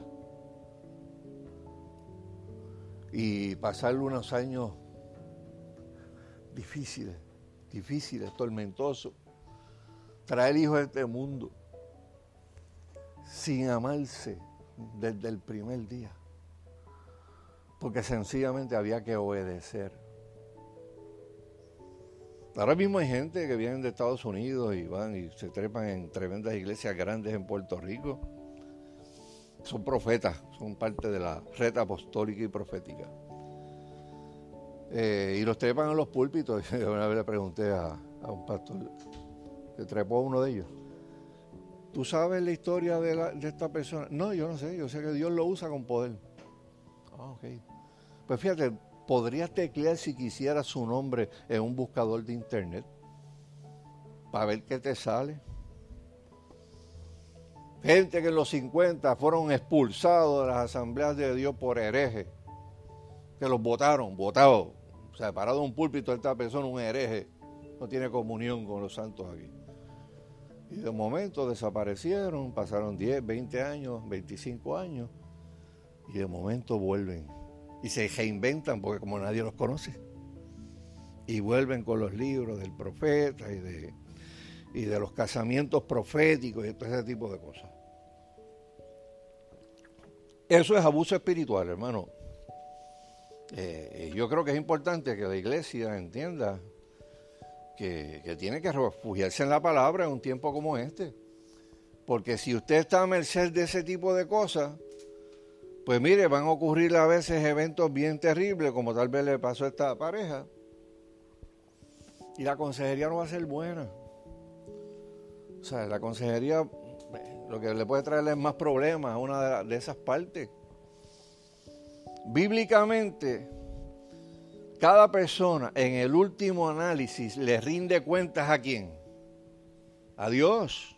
y pasarle unos años difíciles, difíciles, tormentosos, traer hijos a este mundo sin amarse desde el primer día, porque sencillamente había que obedecer. Ahora mismo hay gente que viene de Estados Unidos y van y se trepan en tremendas iglesias grandes en Puerto Rico. Son profetas, son parte de la red apostólica y profética. Eh, y los trepan en los púlpitos. [laughs] Una vez le pregunté a, un pastor que trepó a uno de ellos. ¿Tú sabes la historia de, de, esta persona? No, yo no sé. Yo sé que Dios lo usa con poder. Ah, ok. Pues fíjate, podrías teclear si quisieras su nombre en un buscador de internet para ver qué te sale. Gente que en los 50 fueron expulsados de las asambleas de Dios por herejes, que los votaron, votados, o sea, parado en un púlpito esta persona, un hereje, no tiene comunión con los santos aquí. Y de momento desaparecieron, pasaron 10, 20 años, 25 años, y de momento vuelven y se reinventan porque como nadie los conoce. Y vuelven con los libros del profeta y de, y de los casamientos proféticos y todo ese tipo de cosas. Eso es abuso espiritual, hermano. Eh, yo creo que es importante que la iglesia entienda que, que, tiene que refugiarse en la palabra en un tiempo como este. Porque si usted está a merced de ese tipo de cosas, pues mire, van a ocurrir a veces eventos bien terribles, como tal vez le pasó a esta pareja. Y la consejería no va a ser buena. O sea, la consejería lo que le puede traerle es más problemas a una de, esas partes. Bíblicamente, cada persona en el último análisis le rinde cuentas a quién? A Dios.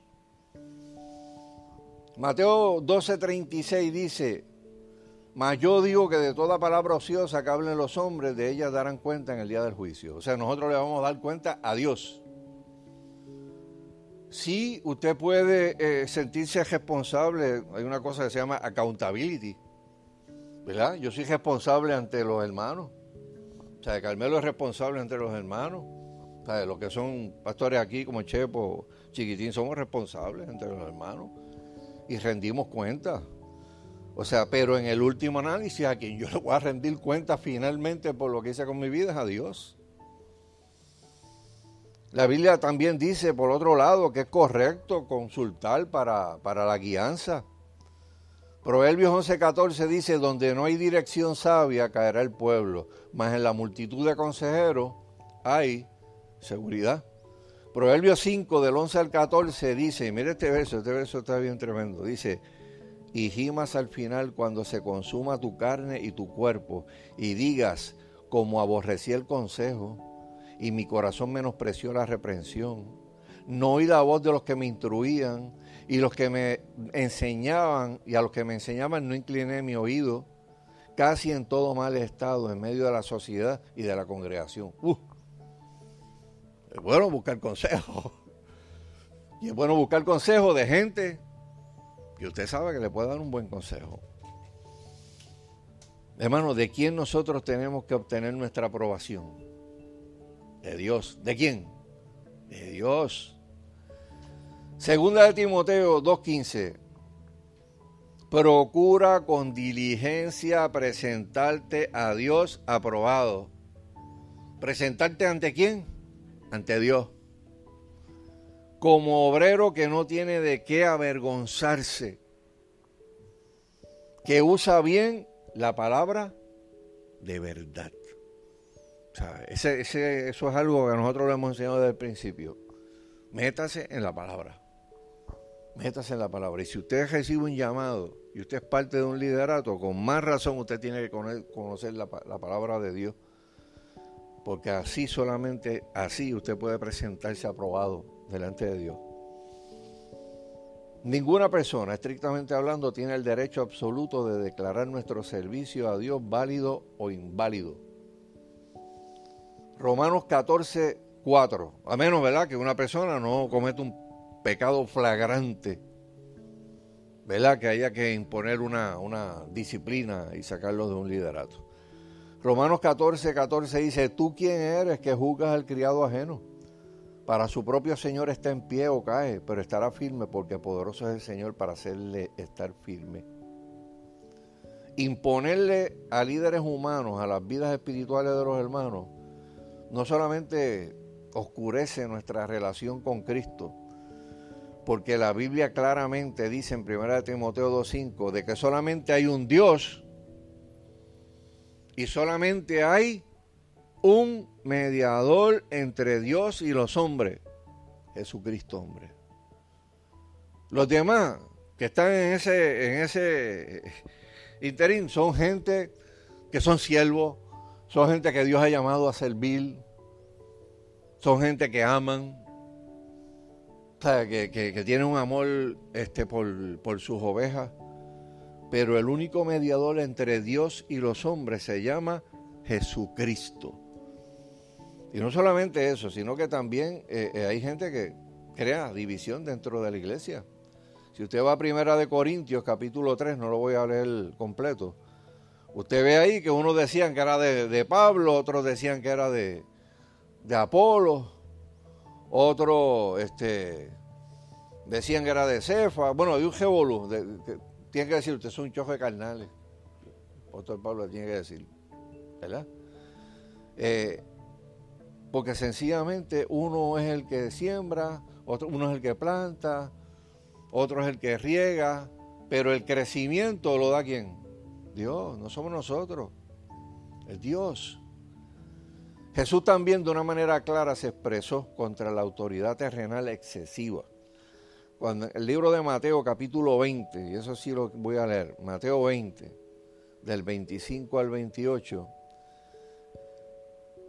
Mateo 12:36 dice, mas yo digo que de toda palabra ociosa que hablen los hombres, de ellas darán cuenta en el día del juicio. O sea, nosotros le vamos a dar cuenta a Dios. Sí, usted puede eh, sentirse responsable, hay una cosa que se llama accountability, ¿verdad? Yo soy responsable ante los hermanos. O sea, Carmelo es responsable ante los hermanos. O sea, los que son pastores aquí, como Chepo, Chiquitín, somos responsables entre los hermanos. Y rendimos cuentas. O sea, pero en el último análisis a quien yo le voy a rendir cuenta finalmente por lo que hice con mi vida es a Dios. La Biblia también dice, por otro lado, que es correcto consultar para, para la guianza. Proverbios 11:14 dice, donde no hay dirección sabia caerá el pueblo, mas en la multitud de consejeros hay seguridad. Proverbios 5 del 11 al 14 dice, mire este verso, este verso está bien tremendo, dice, y gimas al final cuando se consuma tu carne y tu cuerpo, y digas, como aborrecí el consejo, y mi corazón menospreció la reprensión. No oí la voz de los que me instruían, y los que me enseñaban, y a los que me enseñaban no incliné mi oído, casi en todo mal estado, en medio de la sociedad y de la congregación. Uh, es bueno buscar consejo. Y es bueno buscar consejo de gente y usted sabe que le puede dar un buen consejo. Hermano, ¿de quién nosotros tenemos que obtener nuestra aprobación? De Dios. ¿De quién? De Dios. Segunda de Timoteo 2.15. Procura con diligencia presentarte a Dios aprobado. ¿Presentarte ante quién? Ante Dios como obrero que no tiene de qué avergonzarse, que usa bien la palabra de verdad. Eso es algo que nosotros le hemos enseñado desde el principio. Métase en la palabra. Métase en la palabra. Y si usted recibe un llamado y usted es parte de un liderato, con más razón usted tiene que conocer la, la palabra de Dios. Porque así solamente, así usted puede presentarse aprobado delante de Dios. Ninguna persona, estrictamente hablando, tiene el derecho absoluto de declarar nuestro servicio a Dios válido o inválido. Romanos 14, 4. A menos, ¿verdad?, que una persona no cometa un pecado flagrante, ¿verdad?, que haya que imponer una, una disciplina y sacarlo de un liderato. Romanos 14, 14 dice, ¿tú quién eres que juzgas al criado ajeno? Para su propio Señor está en pie o cae, pero estará firme porque poderoso es el Señor para hacerle estar firme. Imponerle a líderes humanos, a las vidas espirituales de los hermanos, no solamente oscurece nuestra relación con Cristo, porque la Biblia claramente dice en 1 Timoteo 2.5 de que solamente hay un Dios y solamente hay un mediador entre Dios y los hombres, Jesucristo hombre. Los demás que están en ese, en ese interín son gente que son siervos, son gente que Dios ha llamado a servir, son gente que aman, que, que, tienen un amor este, por, por sus ovejas. Pero el único mediador entre Dios y los hombres se llama Jesucristo. Y no solamente eso, sino que también eh, eh, hay gente que crea división dentro de la iglesia. Si usted va a Primera de Corintios, capítulo 3, no lo voy a leer completo, usted ve ahí que unos decían que era de, Pablo, otros decían que era de, de Apolo, otros este, decían que era de Cefa, bueno, de un Jebolú, tiene que decir, usted es un chofe de carnales. Otro Pablo tiene que decir, ¿verdad? Eh, porque sencillamente uno es el que siembra, otro, uno es el que planta, otro es el que riega, pero el crecimiento lo da quién? Dios, no somos nosotros, es Dios. Jesús también de una manera clara se expresó contra la autoridad terrenal excesiva. Cuando el libro de Mateo capítulo 20, y eso sí lo voy a leer, Mateo 20, del 25 al 28,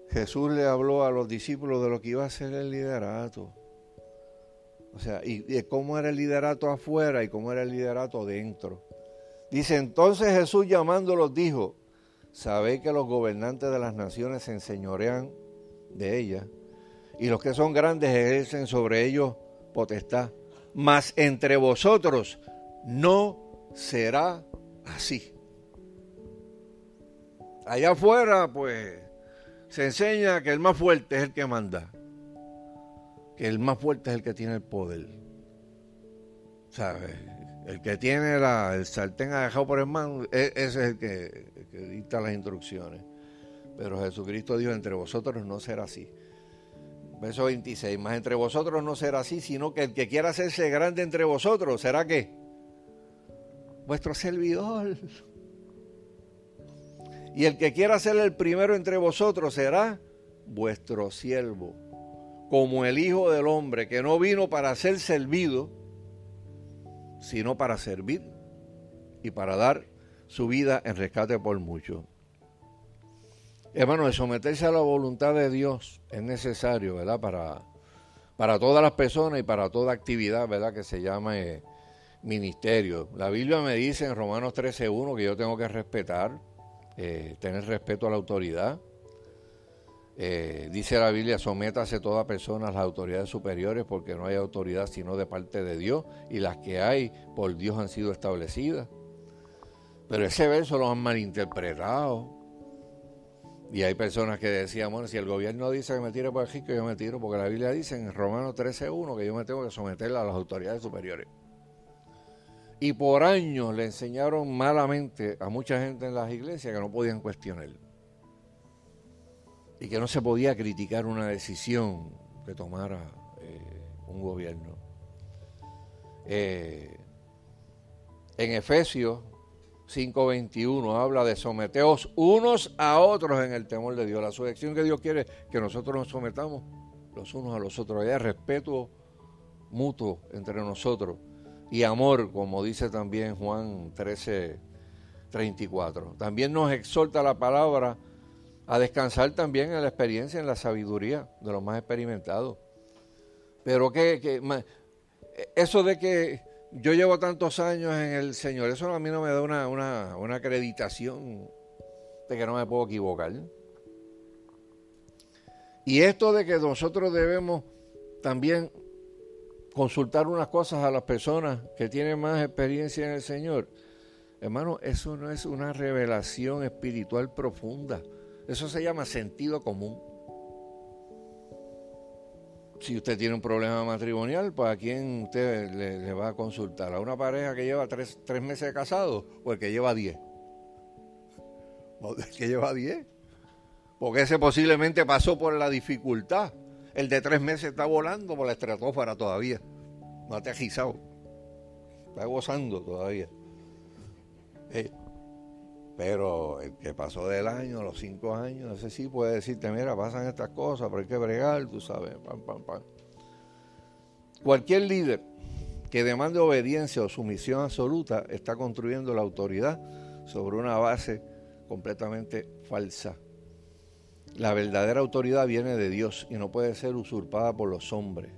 Jesús le habló a los discípulos de lo que iba a ser el liderato. O sea, y, de cómo era el liderato afuera y cómo era el liderato dentro. Dice, entonces Jesús llamándolos dijo, sabéis que los gobernantes de las naciones se enseñorean de ellas y los que son grandes ejercen sobre ellos potestad. Mas entre vosotros no será así. Allá afuera, pues, se enseña que el más fuerte es el que manda, que el más fuerte es el que tiene el poder. ¿Sabes? El que tiene la, el sartén dejado por el mano, e, ese es el que, dicta las instrucciones. Pero Jesucristo dijo, entre vosotros no será así. Verso 26, más entre vosotros no será así, sino que el que quiera hacerse grande entre vosotros, ¿será qué? Vuestro servidor. Y el que quiera ser el primero entre vosotros será vuestro siervo, como el Hijo del Hombre, que no vino para ser servido, sino para servir y para dar su vida en rescate por muchos. Hermano, de someterse a la voluntad de Dios es necesario, ¿verdad? Para, para todas las personas y para toda actividad, ¿verdad? Que se llame ministerio. La Biblia me dice en Romanos 13.1 que yo tengo que respetar eh, tener respeto a la autoridad. Eh, dice la Biblia, sométase toda persona a las autoridades superiores porque no hay autoridad sino de parte de Dios y las que hay por Dios han sido establecidas. Pero ese verso lo han malinterpretado. Y hay personas que decían, bueno, si el gobierno dice que me tire por aquí, que yo me tiro, porque la Biblia dice en Romanos 13.1 que yo me tengo que someter a las autoridades superiores y por años le enseñaron malamente a mucha gente en las iglesias que no podían cuestionar y que no se podía criticar una decisión que tomara eh, un gobierno. Eh, en Efesios 5:21 habla de someteos unos a otros en el temor de Dios. La sujeción que Dios quiere que nosotros nos sometamos los unos a los otros. Hay respeto mutuo entre nosotros y amor, como dice también Juan 13, 34. También nos exhorta la palabra a descansar también en la experiencia, en la sabiduría de los más experimentados. Pero que, eso de que yo llevo tantos años en el Señor, eso a mí no me da una, una, una acreditación de que no me puedo equivocar. Y esto de que nosotros debemos también consultar unas cosas a las personas que tienen más experiencia en el Señor, hermano, eso no es una revelación espiritual profunda. Eso se llama sentido común. Si usted tiene un problema matrimonial, pues a quién usted le, va a consultar? ¿A una pareja que lleva tres, meses de casado o el que lleva diez? [laughs] ¿El que lleva diez? Porque ese posiblemente pasó por la dificultad. El de tres meses está volando por la estratosfera todavía. No ha aterrizado. Está gozando todavía. Eh, pero el que pasó del año, los cinco años, ese sí puede decirte, mira, pasan estas cosas, pero hay que bregar, tú sabes, pam, pam, pam. Cualquier líder que demande obediencia o sumisión absoluta está construyendo la autoridad sobre una base completamente falsa. La verdadera autoridad viene de Dios y no puede ser usurpada por los hombres,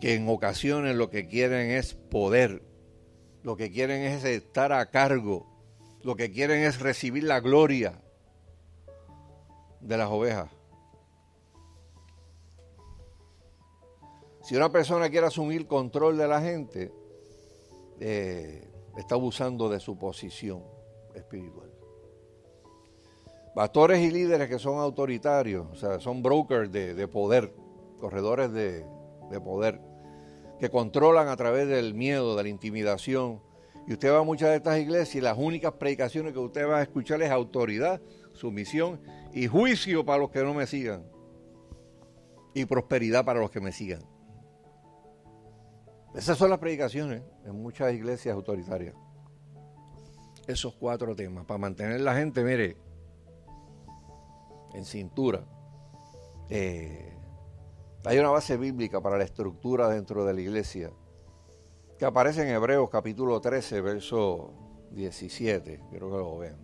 que en ocasiones lo que quieren es poder, lo que quieren es estar a cargo lo que quieren es recibir la gloria de las ovejas. Si una persona quiere asumir control de la gente, eh, está abusando de su posición espiritual. Pastores y líderes que son autoritarios, o sea, son brokers de, poder, corredores de, de poder, que controlan a través del miedo, de la intimidación, y usted va a muchas de estas iglesias y las únicas predicaciones que usted va a escuchar es autoridad, sumisión y juicio para los que no me sigan. Y prosperidad para los que me sigan. Esas son las predicaciones en muchas iglesias autoritarias. Esos cuatro temas, para mantener la gente, mire, en cintura. Eh, hay una base bíblica para la estructura dentro de la iglesia que aparece en Hebreos capítulo 13, verso 17. Quiero que lo vean.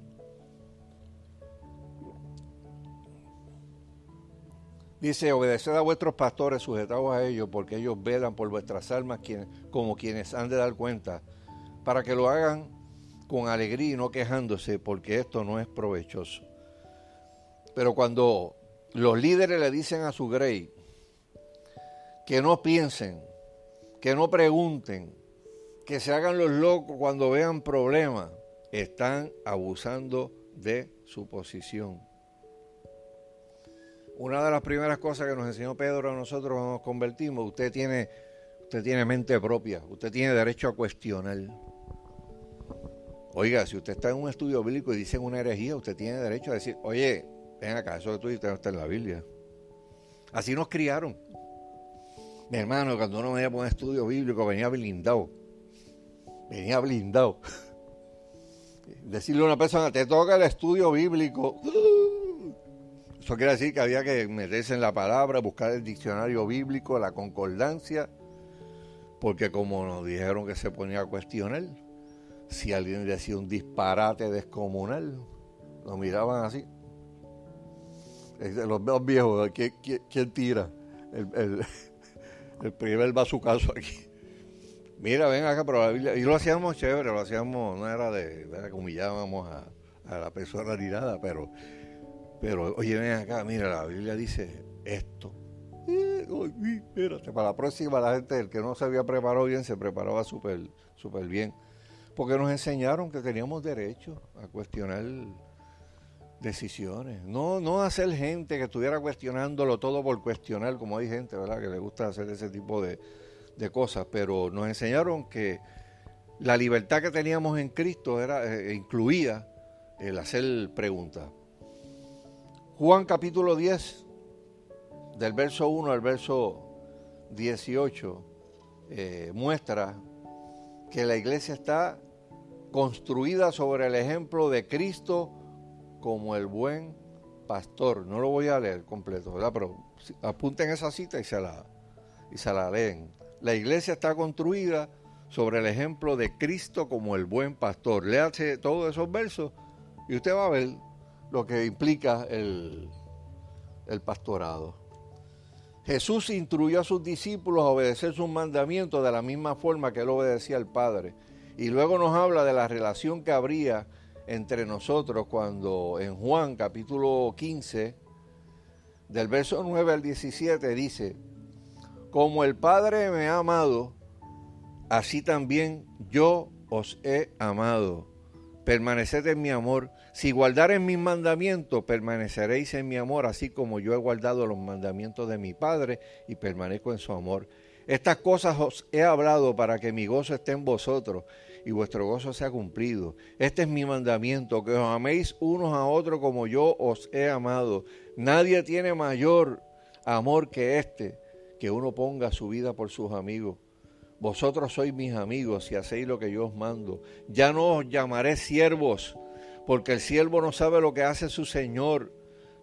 Dice, obedeced a vuestros pastores, sujetados a ellos, porque ellos velan por vuestras almas como quienes han de dar cuenta, para que lo hagan con alegría y no quejándose, porque esto no es provechoso. Pero cuando los líderes le dicen a su grey que no piensen, que no pregunten, que se hagan los locos cuando vean problemas, están abusando de su posición. Una de las primeras cosas que nos enseñó Pedro a nosotros cuando nos convertimos, usted tiene, usted tiene mente propia, usted tiene derecho a cuestionar. Oiga, si usted está en un estudio bíblico y dicen una herejía, usted tiene derecho a decir, oye, ven acá, eso que tú está en la Biblia. Así nos criaron. Mi hermano, cuando uno venía por un estudio bíblico, venía blindado venía blindado. Decirle a una persona, te toca el estudio bíblico. Eso quiere decir que había que meterse en la palabra, buscar el diccionario bíblico, la concordancia, porque como nos dijeron que se ponía a cuestionar, si alguien decía un disparate descomunal, nos miraban así. Los dos viejos, ¿quién, tira? El, el, [laughs] primer caso aquí. Mira, ven acá, pero la Biblia, y lo hacíamos chévere, lo hacíamos, no era de, ¿verdad? que humillábamos a, la persona ni nada, pero, pero, oye, ven acá, mira, la Biblia dice esto. Eh, espérate, para la próxima la gente, el que no se había preparado bien, se preparaba súper super bien. Porque nos enseñaron que teníamos derecho a cuestionar decisiones. No, no hacer gente que estuviera cuestionándolo todo por cuestionar, como hay gente, ¿verdad?, que le gusta hacer ese tipo de, de cosas, pero nos enseñaron que la libertad que teníamos en Cristo era, eh, incluía el hacer preguntas. Juan capítulo 10, del verso 1 al verso 18, eh, muestra que la iglesia está construida sobre el ejemplo de Cristo como el buen pastor. No lo voy a leer completo, ¿verdad? Pero apunten esa cita y se la, y la leen. La iglesia está construida sobre el ejemplo de Cristo como el buen pastor. Léase todos esos versos y usted va a ver lo que implica el, el pastorado. Jesús instruyó a sus discípulos a obedecer sus mandamientos de la misma forma que él obedecía al Padre. Y luego nos habla de la relación que habría entre nosotros cuando en Juan capítulo 15, del verso 9 al 17, dice, como el Padre me ha amado, así también yo os he amado. Permaneced en mi amor. Si guardareis mis mandamientos, permaneceréis en mi amor, así como yo he guardado los mandamientos de mi Padre y permanezco en su amor. Estas cosas os he hablado para que mi gozo esté en vosotros y vuestro gozo sea cumplido. Este es mi mandamiento, que os améis unos a otros como yo os he amado. Nadie tiene mayor amor que este, que uno ponga su vida por sus amigos. Vosotros sois mis amigos y hacéis lo que yo os mando. Ya no os llamaré siervos porque el siervo no sabe lo que hace su Señor.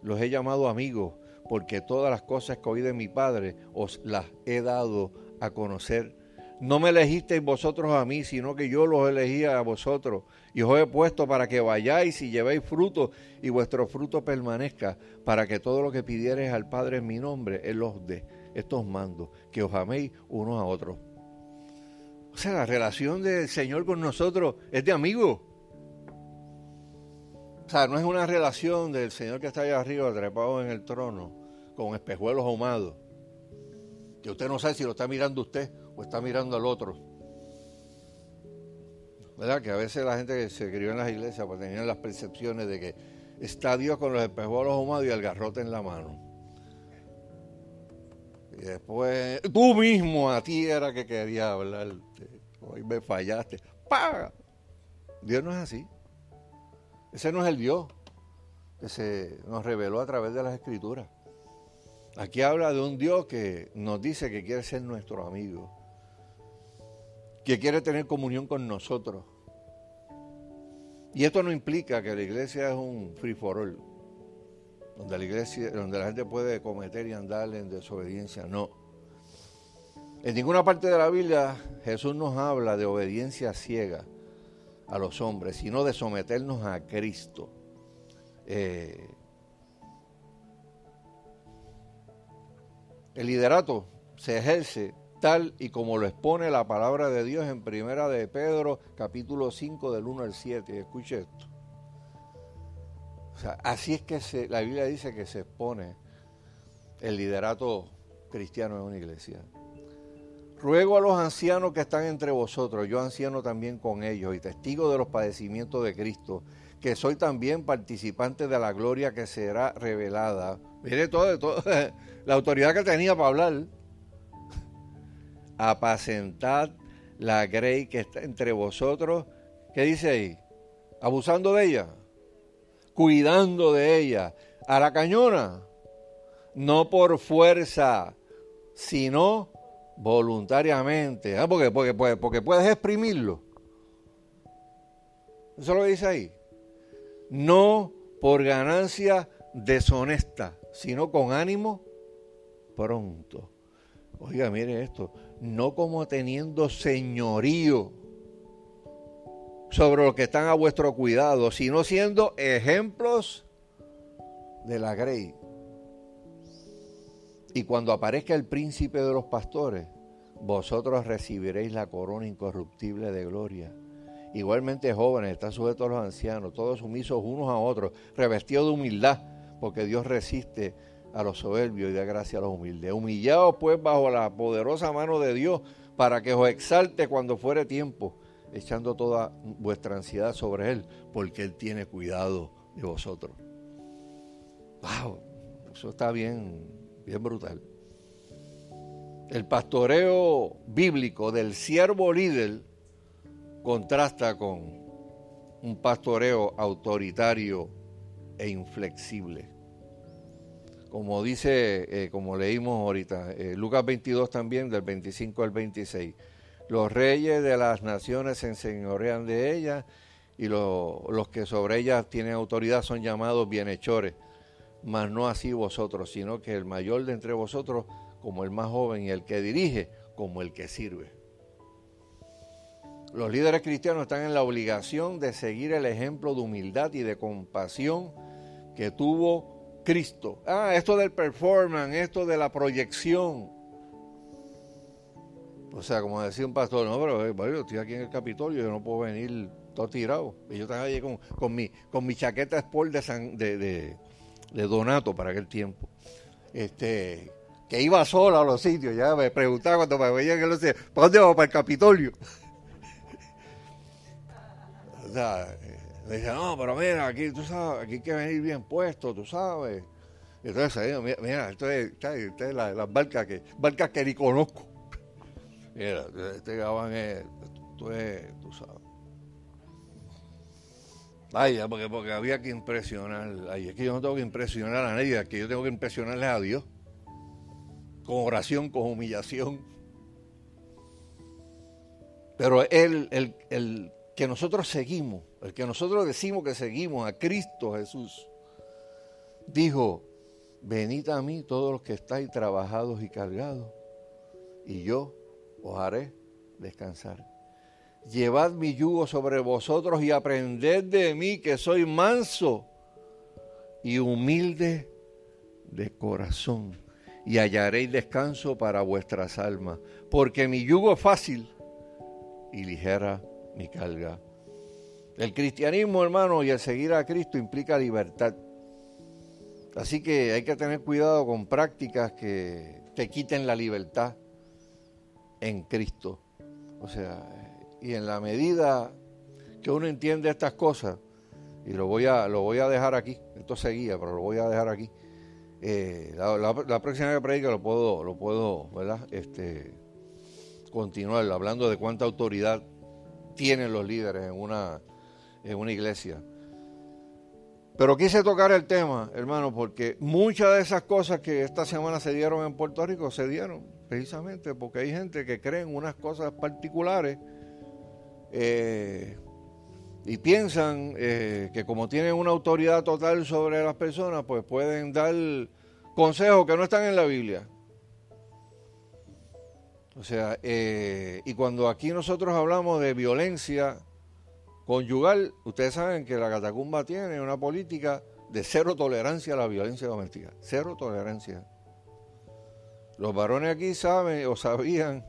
Los he llamado amigos, porque todas las cosas que oí de mi Padre os las he dado a conocer. No me elegisteis vosotros a mí, sino que yo los elegí a vosotros, y os he puesto para que vayáis y llevéis fruto, y vuestro fruto permanezca, para que todo lo que pidiereis al Padre en mi nombre, Él os dé. Estos mandos, que os améis unos a otros. O sea, la relación del Señor con nosotros es de amigos. O sea, no es una relación del Señor que está allá arriba, trepado en el trono, con espejuelos ahumados. Que usted no sabe si lo está mirando usted o está mirando al otro. ¿Verdad? Que a veces la gente que se crió en las iglesias pues tenían las percepciones de que está Dios con los espejuelos ahumados y el garrote en la mano. Y después, tú mismo a ti era que quería hablar. Hoy me fallaste. ¡Paga! Dios no es así. Ese no es el Dios que se nos reveló a través de las escrituras. Aquí habla de un Dios que nos dice que quiere ser nuestro amigo, que quiere tener comunión con nosotros. Y esto no implica que la iglesia es un free for all, donde la iglesia, donde la gente puede cometer y andar en desobediencia. No. En ninguna parte de la Biblia Jesús nos habla de obediencia ciega a los hombres, sino de someternos a Cristo. Eh, el liderato se ejerce tal y como lo expone la palabra de Dios en Primera de Pedro, capítulo 5, del 1 al 7. Escuche esto. así es que la Biblia dice que se expone el liderato cristiano en una iglesia. Ruego a los ancianos que están entre vosotros, yo anciano también con ellos y testigo de los padecimientos de Cristo, que soy también participante de la gloria que será revelada. Mire todo, todo [laughs] la autoridad que tenía para hablar. Apacentad la grey que está entre vosotros. ¿Qué dice ahí? Abusando de ella, cuidando de ella. A la cañona, no por fuerza, sino voluntariamente, ¿ah? porque, porque, porque puedes exprimirlo. Eso lo dice ahí. No por ganancia deshonesta, sino con ánimo pronto. Oiga, mire esto, no como teniendo señorío sobre los que están a vuestro cuidado, sino siendo ejemplos de la grey. Y cuando aparezca el príncipe de los pastores, vosotros recibiréis la corona incorruptible de gloria. Igualmente jóvenes, están sujetos a los ancianos, todos sumisos unos a otros, revestidos de humildad, porque Dios resiste a los soberbios y da gracia a los humildes. Humillados pues bajo la poderosa mano de Dios, para que os exalte cuando fuere tiempo, echando toda vuestra ansiedad sobre Él, porque Él tiene cuidado de vosotros. ¡Wow! Eso está bien bien brutal. El pastoreo bíblico del siervo líder contrasta con un pastoreo autoritario e inflexible. Como dice, eh, como leímos ahorita, eh, Lucas 22 también, del 25 al 26. Los reyes de las naciones se enseñorean de ellas y los que sobre ellas tienen autoridad son llamados bienhechores mas no así vosotros, sino que el mayor de entre vosotros como el más joven y el que dirige como el que sirve. Los líderes cristianos están en la obligación de seguir el ejemplo de humildad y de compasión que tuvo Cristo. Ah, esto del performance, esto de la proyección. O sea, como decía un pastor, no, pero eh, yo estoy aquí en el Capitolio, yo no puedo venir todo tirado. Y yo estaba allí con, mi, chaqueta sport de, de, de, Donato para aquel tiempo. Este, que iba sola a los sitios, ya me preguntaba cuando me veía que lo sé, ¿para dónde vamos? Para el Capitolio. [laughs] o sea, me decía, no, pero mira, aquí tú sabes, aquí hay que venir bien puesto, tú sabes. Entonces, mira, mira esto es, las barcas que, barcas que ni conozco. Mira, este gabán es, tú, es, tú sabes. Ay, porque, porque había que impresionar. Ay, es que yo no tengo que impresionar a nadie, es que yo tengo que impresionarle a Dios. Con oración, con humillación. Pero él, el, el que nosotros seguimos, el que nosotros decimos que seguimos a Cristo Jesús, dijo, venid a mí todos los que estáis trabajados y cargados, y yo os haré descansar. Llevad mi yugo sobre vosotros y aprended de mí que soy manso y humilde de corazón, y hallaréis descanso para vuestras almas, porque mi yugo es fácil y ligera mi carga. El cristianismo, hermano, y el seguir a Cristo implica libertad. Así que hay que tener cuidado con prácticas que te quiten la libertad en Cristo. O sea, y en la medida que uno entiende estas cosas, y lo voy a, lo voy a dejar aquí, esto seguía, pero lo voy a dejar aquí. Eh, la, próxima que predica lo puedo, lo puedo, ¿verdad? Este, continuar hablando de cuánta autoridad tienen los líderes en una, en una iglesia. Pero quise tocar el tema, hermano, porque muchas de esas cosas que esta semana se dieron en Puerto Rico se dieron precisamente porque hay gente que cree en unas cosas particulares eh, y piensan eh, que como tienen una autoridad total sobre las personas, pues pueden dar consejos que no están en la Biblia. O sea, eh, y cuando aquí nosotros hablamos de violencia conyugal, ustedes saben que la catacumba tiene una política de cero tolerancia a la violencia doméstica. Cero tolerancia. Los varones aquí saben o sabían,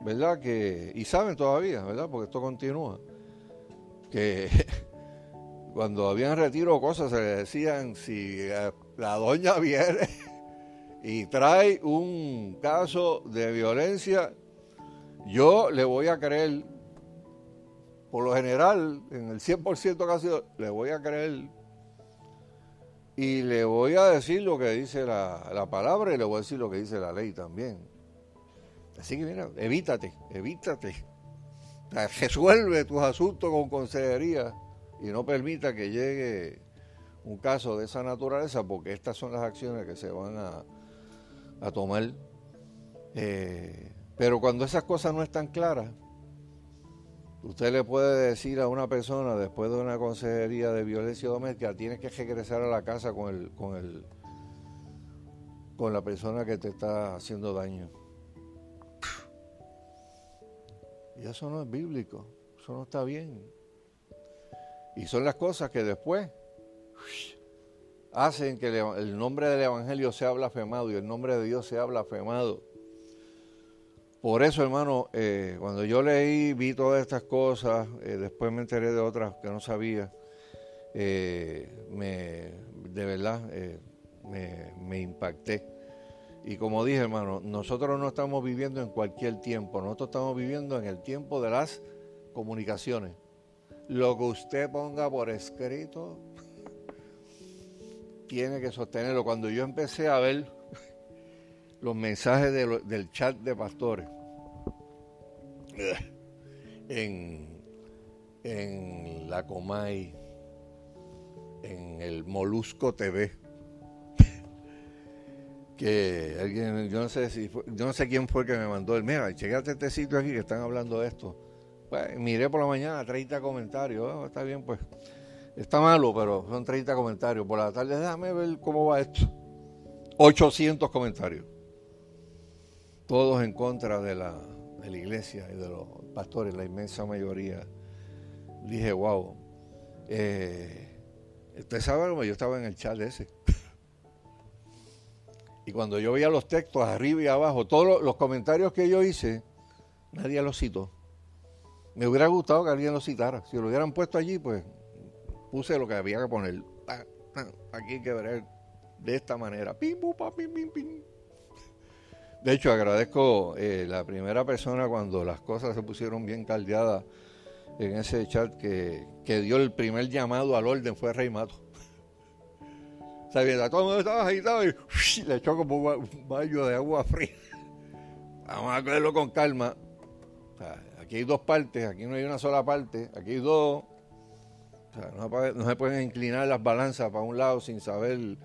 ¿verdad? Que, y saben todavía, ¿verdad? Porque esto continúa. Que [laughs] cuando habían retiro cosas se les decían, si la doña viene [laughs] y trae un caso de violencia, yo le voy a creer, por lo general, en el 100% casi, le voy a creer y le voy a decir lo que dice la, palabra y le voy a decir lo que dice la ley también. Así que mira, evítate, evítate. Resuelve tus asuntos con consejería y no permita que llegue un caso de esa naturaleza porque estas son las acciones que se van a a tomar. Eh, pero cuando esas cosas no están claras, usted le puede decir a una persona después de una consejería de violencia doméstica, tienes que regresar a la casa con el, con el, con la persona que te está haciendo daño. Y eso no es bíblico, eso no está bien. Y son las cosas que después hacen que el nombre del Evangelio sea blasfemado y el nombre de Dios sea blasfemado. Por eso, hermano, eh, cuando yo leí, vi todas estas cosas, eh, después me enteré de otras que no sabía, eh, me, de verdad me, me impacté. Y como dije, hermano, nosotros no estamos viviendo en cualquier tiempo, nosotros estamos viviendo en el tiempo de las comunicaciones. Lo que usted ponga por escrito, [laughs] tiene que sostenerlo. Cuando yo empecé a ver los mensajes del chat de pastores en, en la Comay, en el Molusco TV, que alguien, yo no sé si yo no sé quién fue que me mandó el, mira, chequete este sitio aquí que están hablando de esto. Pues, miré por la mañana 30 comentarios, oh, está bien pues. Está malo, pero son 30 comentarios. Por la tarde, déjame ver cómo va esto. 800 comentarios. Todos en contra de la, de la iglesia y de los pastores, la inmensa mayoría. Dije, wow. Eh, Usted sabe, yo estaba en el chat ese. [laughs] Y cuando yo veía los textos arriba y abajo, todos los comentarios que yo hice, nadie los citó. Me hubiera gustado que alguien los citara. Si lo hubieran puesto allí, pues puse lo que había que poner. Aquí hay que ver de esta manera. Pim, pim, pim, pim. De hecho, agradezco eh, la primera persona cuando las cosas se pusieron bien caldeadas en ese chat que, dio el primer llamado al orden fue Rey Mato. [laughs] Sabiendo, todo el mundo estaba agitado y le echó como un baño de agua fría. [laughs] Vamos a cogerlo con calma. aquí hay dos partes, aquí no hay una sola parte, aquí hay dos. no, se pueden inclinar las balanzas para un lado sin saber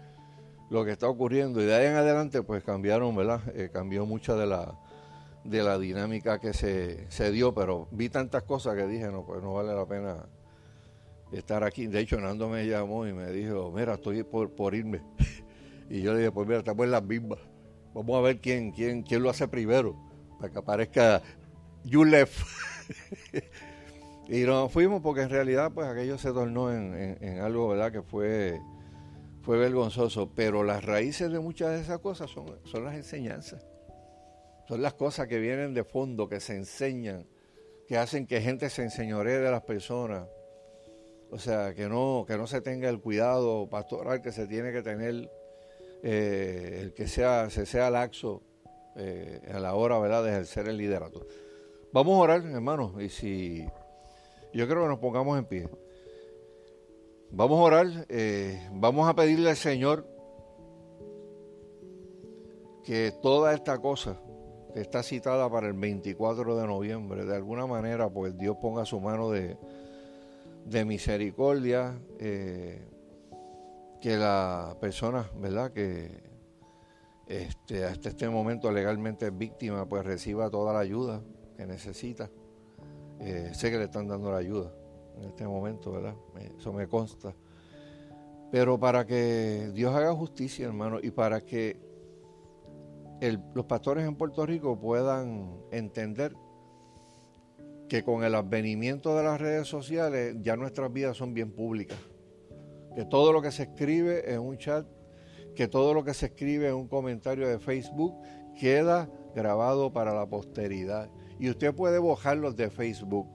lo que está ocurriendo. Y de ahí en adelante, pues cambiaron, ¿verdad? Eh, cambió mucha de la, de la dinámica que se, se, dio, pero vi tantas cosas que dije, no, pues no vale la pena estar aquí. De hecho, Nando me llamó y me dijo, mira, estoy por, por irme. [laughs] y yo le dije, pues mira, estamos en las mismas. Vamos a ver quién, quién, quién lo hace primero, para que aparezca You Left. [laughs] y nos fuimos porque en realidad, pues aquello se tornó en, en, algo, ¿verdad? Que fue, fue vergonzoso. Pero las raíces de muchas de esas cosas son, son las enseñanzas. Son las cosas que vienen de fondo, que se enseñan, que hacen que gente se enseñoree de las personas. O sea, que no, que no se tenga el cuidado pastoral que se tiene que tener, eh, el que sea, se sea laxo eh, a la hora ¿verdad? de ejercer el liderato. Vamos a orar, hermanos, y si yo creo que nos pongamos en pie. Vamos a orar, eh, vamos a pedirle al Señor que toda esta cosa está citada para el 24 de noviembre. De alguna manera, pues Dios ponga su mano de, misericordia, eh, que la persona, ¿verdad?, que este, hasta este momento legalmente es víctima, pues reciba toda la ayuda que necesita. Eh, sé que le están dando la ayuda en este momento, ¿verdad? Eso me consta. Pero para que Dios haga justicia, hermano, y para que los pastores en Puerto Rico puedan entender que con el advenimiento de las redes sociales ya nuestras vidas son bien públicas. Que todo lo que se escribe en un chat, que todo lo que se escribe en un comentario de Facebook queda grabado para la posteridad. Y usted puede los de Facebook.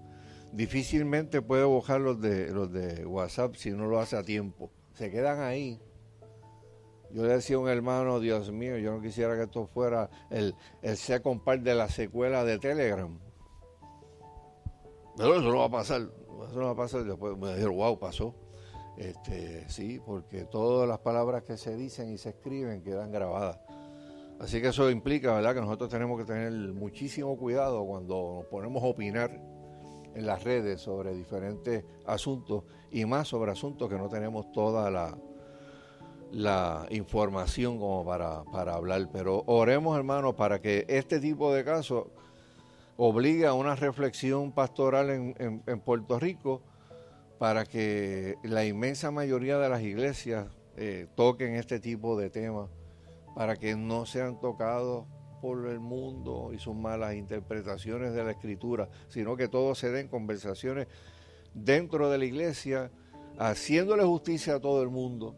Difícilmente puede bojar de, los de WhatsApp si no lo hace a tiempo. Se quedan ahí yo le decía a un hermano, Dios mío, yo no quisiera que esto fuera el, el second part de la secuela de Telegram. Pero eso no va a pasar. Eso no va a pasar. Después me dijeron, wow, pasó. Este, sí, porque todas las palabras que se dicen y se escriben quedan grabadas. Así que eso implica, ¿verdad?, que nosotros tenemos que tener muchísimo cuidado cuando nos ponemos a opinar en las redes sobre diferentes asuntos y más sobre asuntos que no tenemos toda la, la información como para, para hablar. Pero oremos, hermanos, para que este tipo de casos obligue a una reflexión pastoral en, en, Puerto Rico para que la inmensa mayoría de las iglesias eh, toquen este tipo de temas, para que no sean tocados por el mundo y sus malas interpretaciones de la escritura, sino que todo se den conversaciones dentro de la iglesia, haciéndole justicia a todo el mundo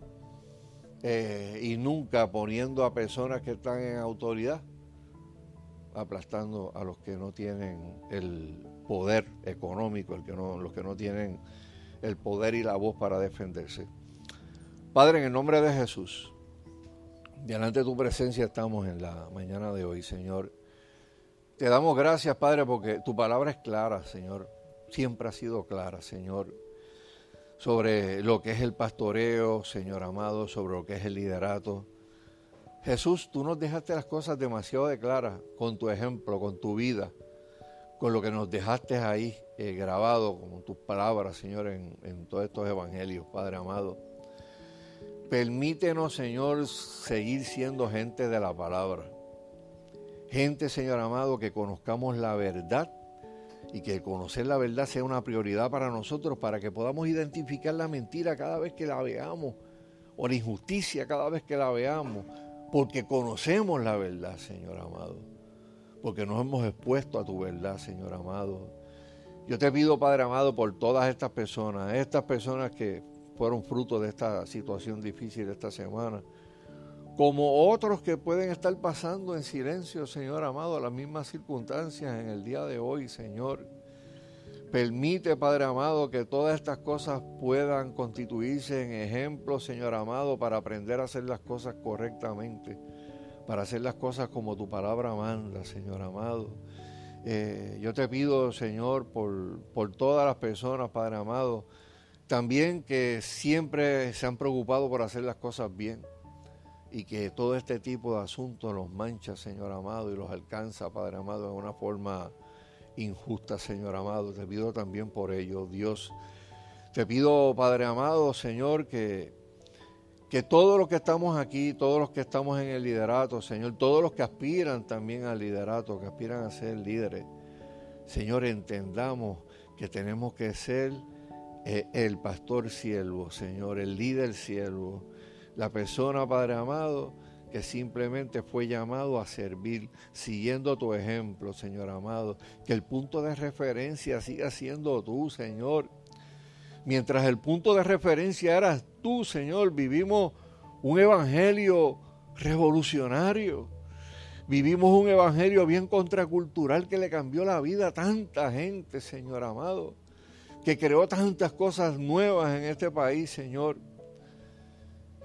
eh, y nunca poniendo a personas que están en autoridad, aplastando a los que no tienen el poder económico, el que no, los que no tienen el poder y la voz para defenderse. Padre, en el nombre de Jesús, delante de tu presencia estamos en la mañana de hoy, Señor. Te damos gracias, Padre, porque tu palabra es clara, Señor. Siempre ha sido clara, Señor sobre lo que es el pastoreo, Señor amado, sobre lo que es el liderato. Jesús, tú nos dejaste las cosas demasiado de claras con tu ejemplo, con tu vida, con lo que nos dejaste ahí eh, grabado, con tus palabras, Señor, en, en todos estos evangelios, Padre amado. Permítenos, Señor, seguir siendo gente de la palabra. Gente, Señor amado, que conozcamos la verdad y que conocer la verdad sea una prioridad para nosotros, para que podamos identificar la mentira cada vez que la veamos, o la injusticia cada vez que la veamos, porque conocemos la verdad, Señor amado, porque nos hemos expuesto a tu verdad, Señor amado. Yo te pido, Padre amado, por todas estas personas, estas personas que fueron fruto de esta situación difícil esta semana, como otros que pueden estar pasando en silencio, Señor amado, las mismas circunstancias en el día de hoy, Señor. Permite, Padre amado, que todas estas cosas puedan constituirse en ejemplos, Señor amado, para aprender a hacer las cosas correctamente, para hacer las cosas como tu palabra manda, Señor amado. Eh, yo te pido, Señor, por, por todas las personas, Padre amado, también que siempre se han preocupado por hacer las cosas bien y que todo este tipo de asuntos los mancha, Señor amado, y los alcanza, Padre amado, de una forma injusta, Señor amado. Te pido también por ello, Dios. Te pido, Padre amado, Señor, que, que todos los que estamos aquí, todos los que estamos en el liderato, Señor, todos los que aspiran también al liderato, que aspiran a ser líderes, Señor, entendamos que tenemos que ser eh, el pastor siervo, Señor, el líder siervo la persona, Padre amado, que simplemente fue llamado a servir, siguiendo tu ejemplo, Señor amado. Que el punto de referencia siga siendo tú, Señor. Mientras el punto de referencia eras tú, Señor, vivimos un evangelio revolucionario. Vivimos un evangelio bien contracultural que le cambió la vida a tanta gente, Señor amado. Que creó tantas cosas nuevas en este país, Señor.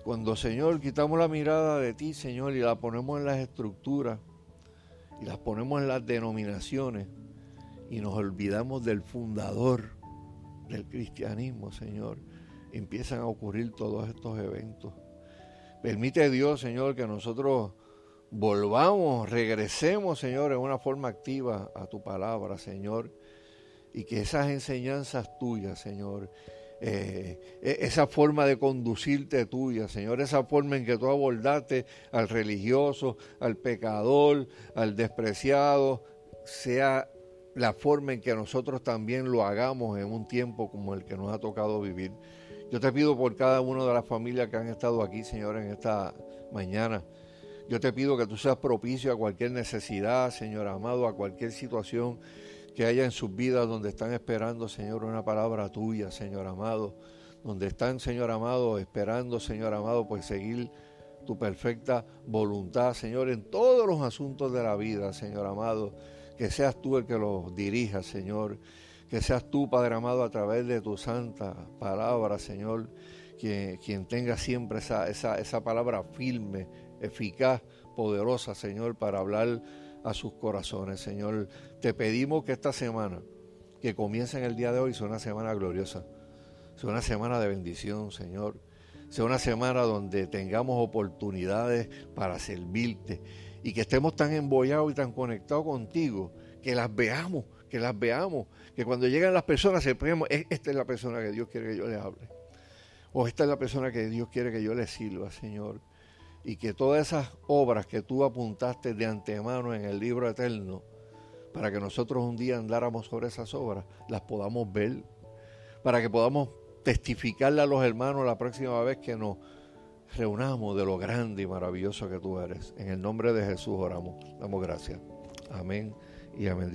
Cuando, Señor, quitamos la mirada de ti, Señor, y la ponemos en las estructuras, y las ponemos en las denominaciones, y nos olvidamos del fundador del cristianismo, Señor, empiezan a ocurrir todos estos eventos. Permite Dios, Señor, que nosotros volvamos, regresemos, Señor, en una forma activa a tu palabra, Señor, y que esas enseñanzas tuyas, Señor, eh, e-, esa forma de conducirte tuya, Señor, esa forma en que tú abordaste al religioso, al pecador, al despreciado, sea la forma en que nosotros también lo hagamos en un tiempo como el que nos ha tocado vivir. Yo te pido por cada una de las familias que han estado aquí, Señor, en esta mañana. Yo te pido que tú seas propicio a cualquier necesidad, Señor amado, a cualquier situación que haya en sus vidas donde están esperando, Señor, una palabra tuya, Señor amado, donde están, Señor amado, esperando, Señor amado, pues seguir tu perfecta voluntad, Señor, en todos los asuntos de la vida, Señor amado, que seas tú el que los dirija, Señor, que seas tú, Padre amado, a través de tu santa palabra, Señor, quien, tenga siempre esa, esa, esa palabra firme, eficaz, poderosa, Señor, para hablar a sus corazones. Señor, te pedimos que esta semana, que comienza en el día de hoy, sea una semana gloriosa, sea una semana de bendición, Señor. Sea una semana donde tengamos oportunidades para servirte y que estemos tan embollados y tan conectados contigo, que las veamos, que las veamos, que cuando llegan las personas sepamos, esta es la persona que Dios quiere que yo le hable, o esta es la persona que Dios quiere que yo le sirva, Señor y que todas esas obras que tú apuntaste de antemano en el libro eterno, para que nosotros un día andáramos sobre esas obras, las podamos ver, para que podamos testificarle a los hermanos la próxima vez que nos reunamos de lo grande y maravilloso que tú eres. En el nombre de Jesús oramos, damos gracias. Amén y amén.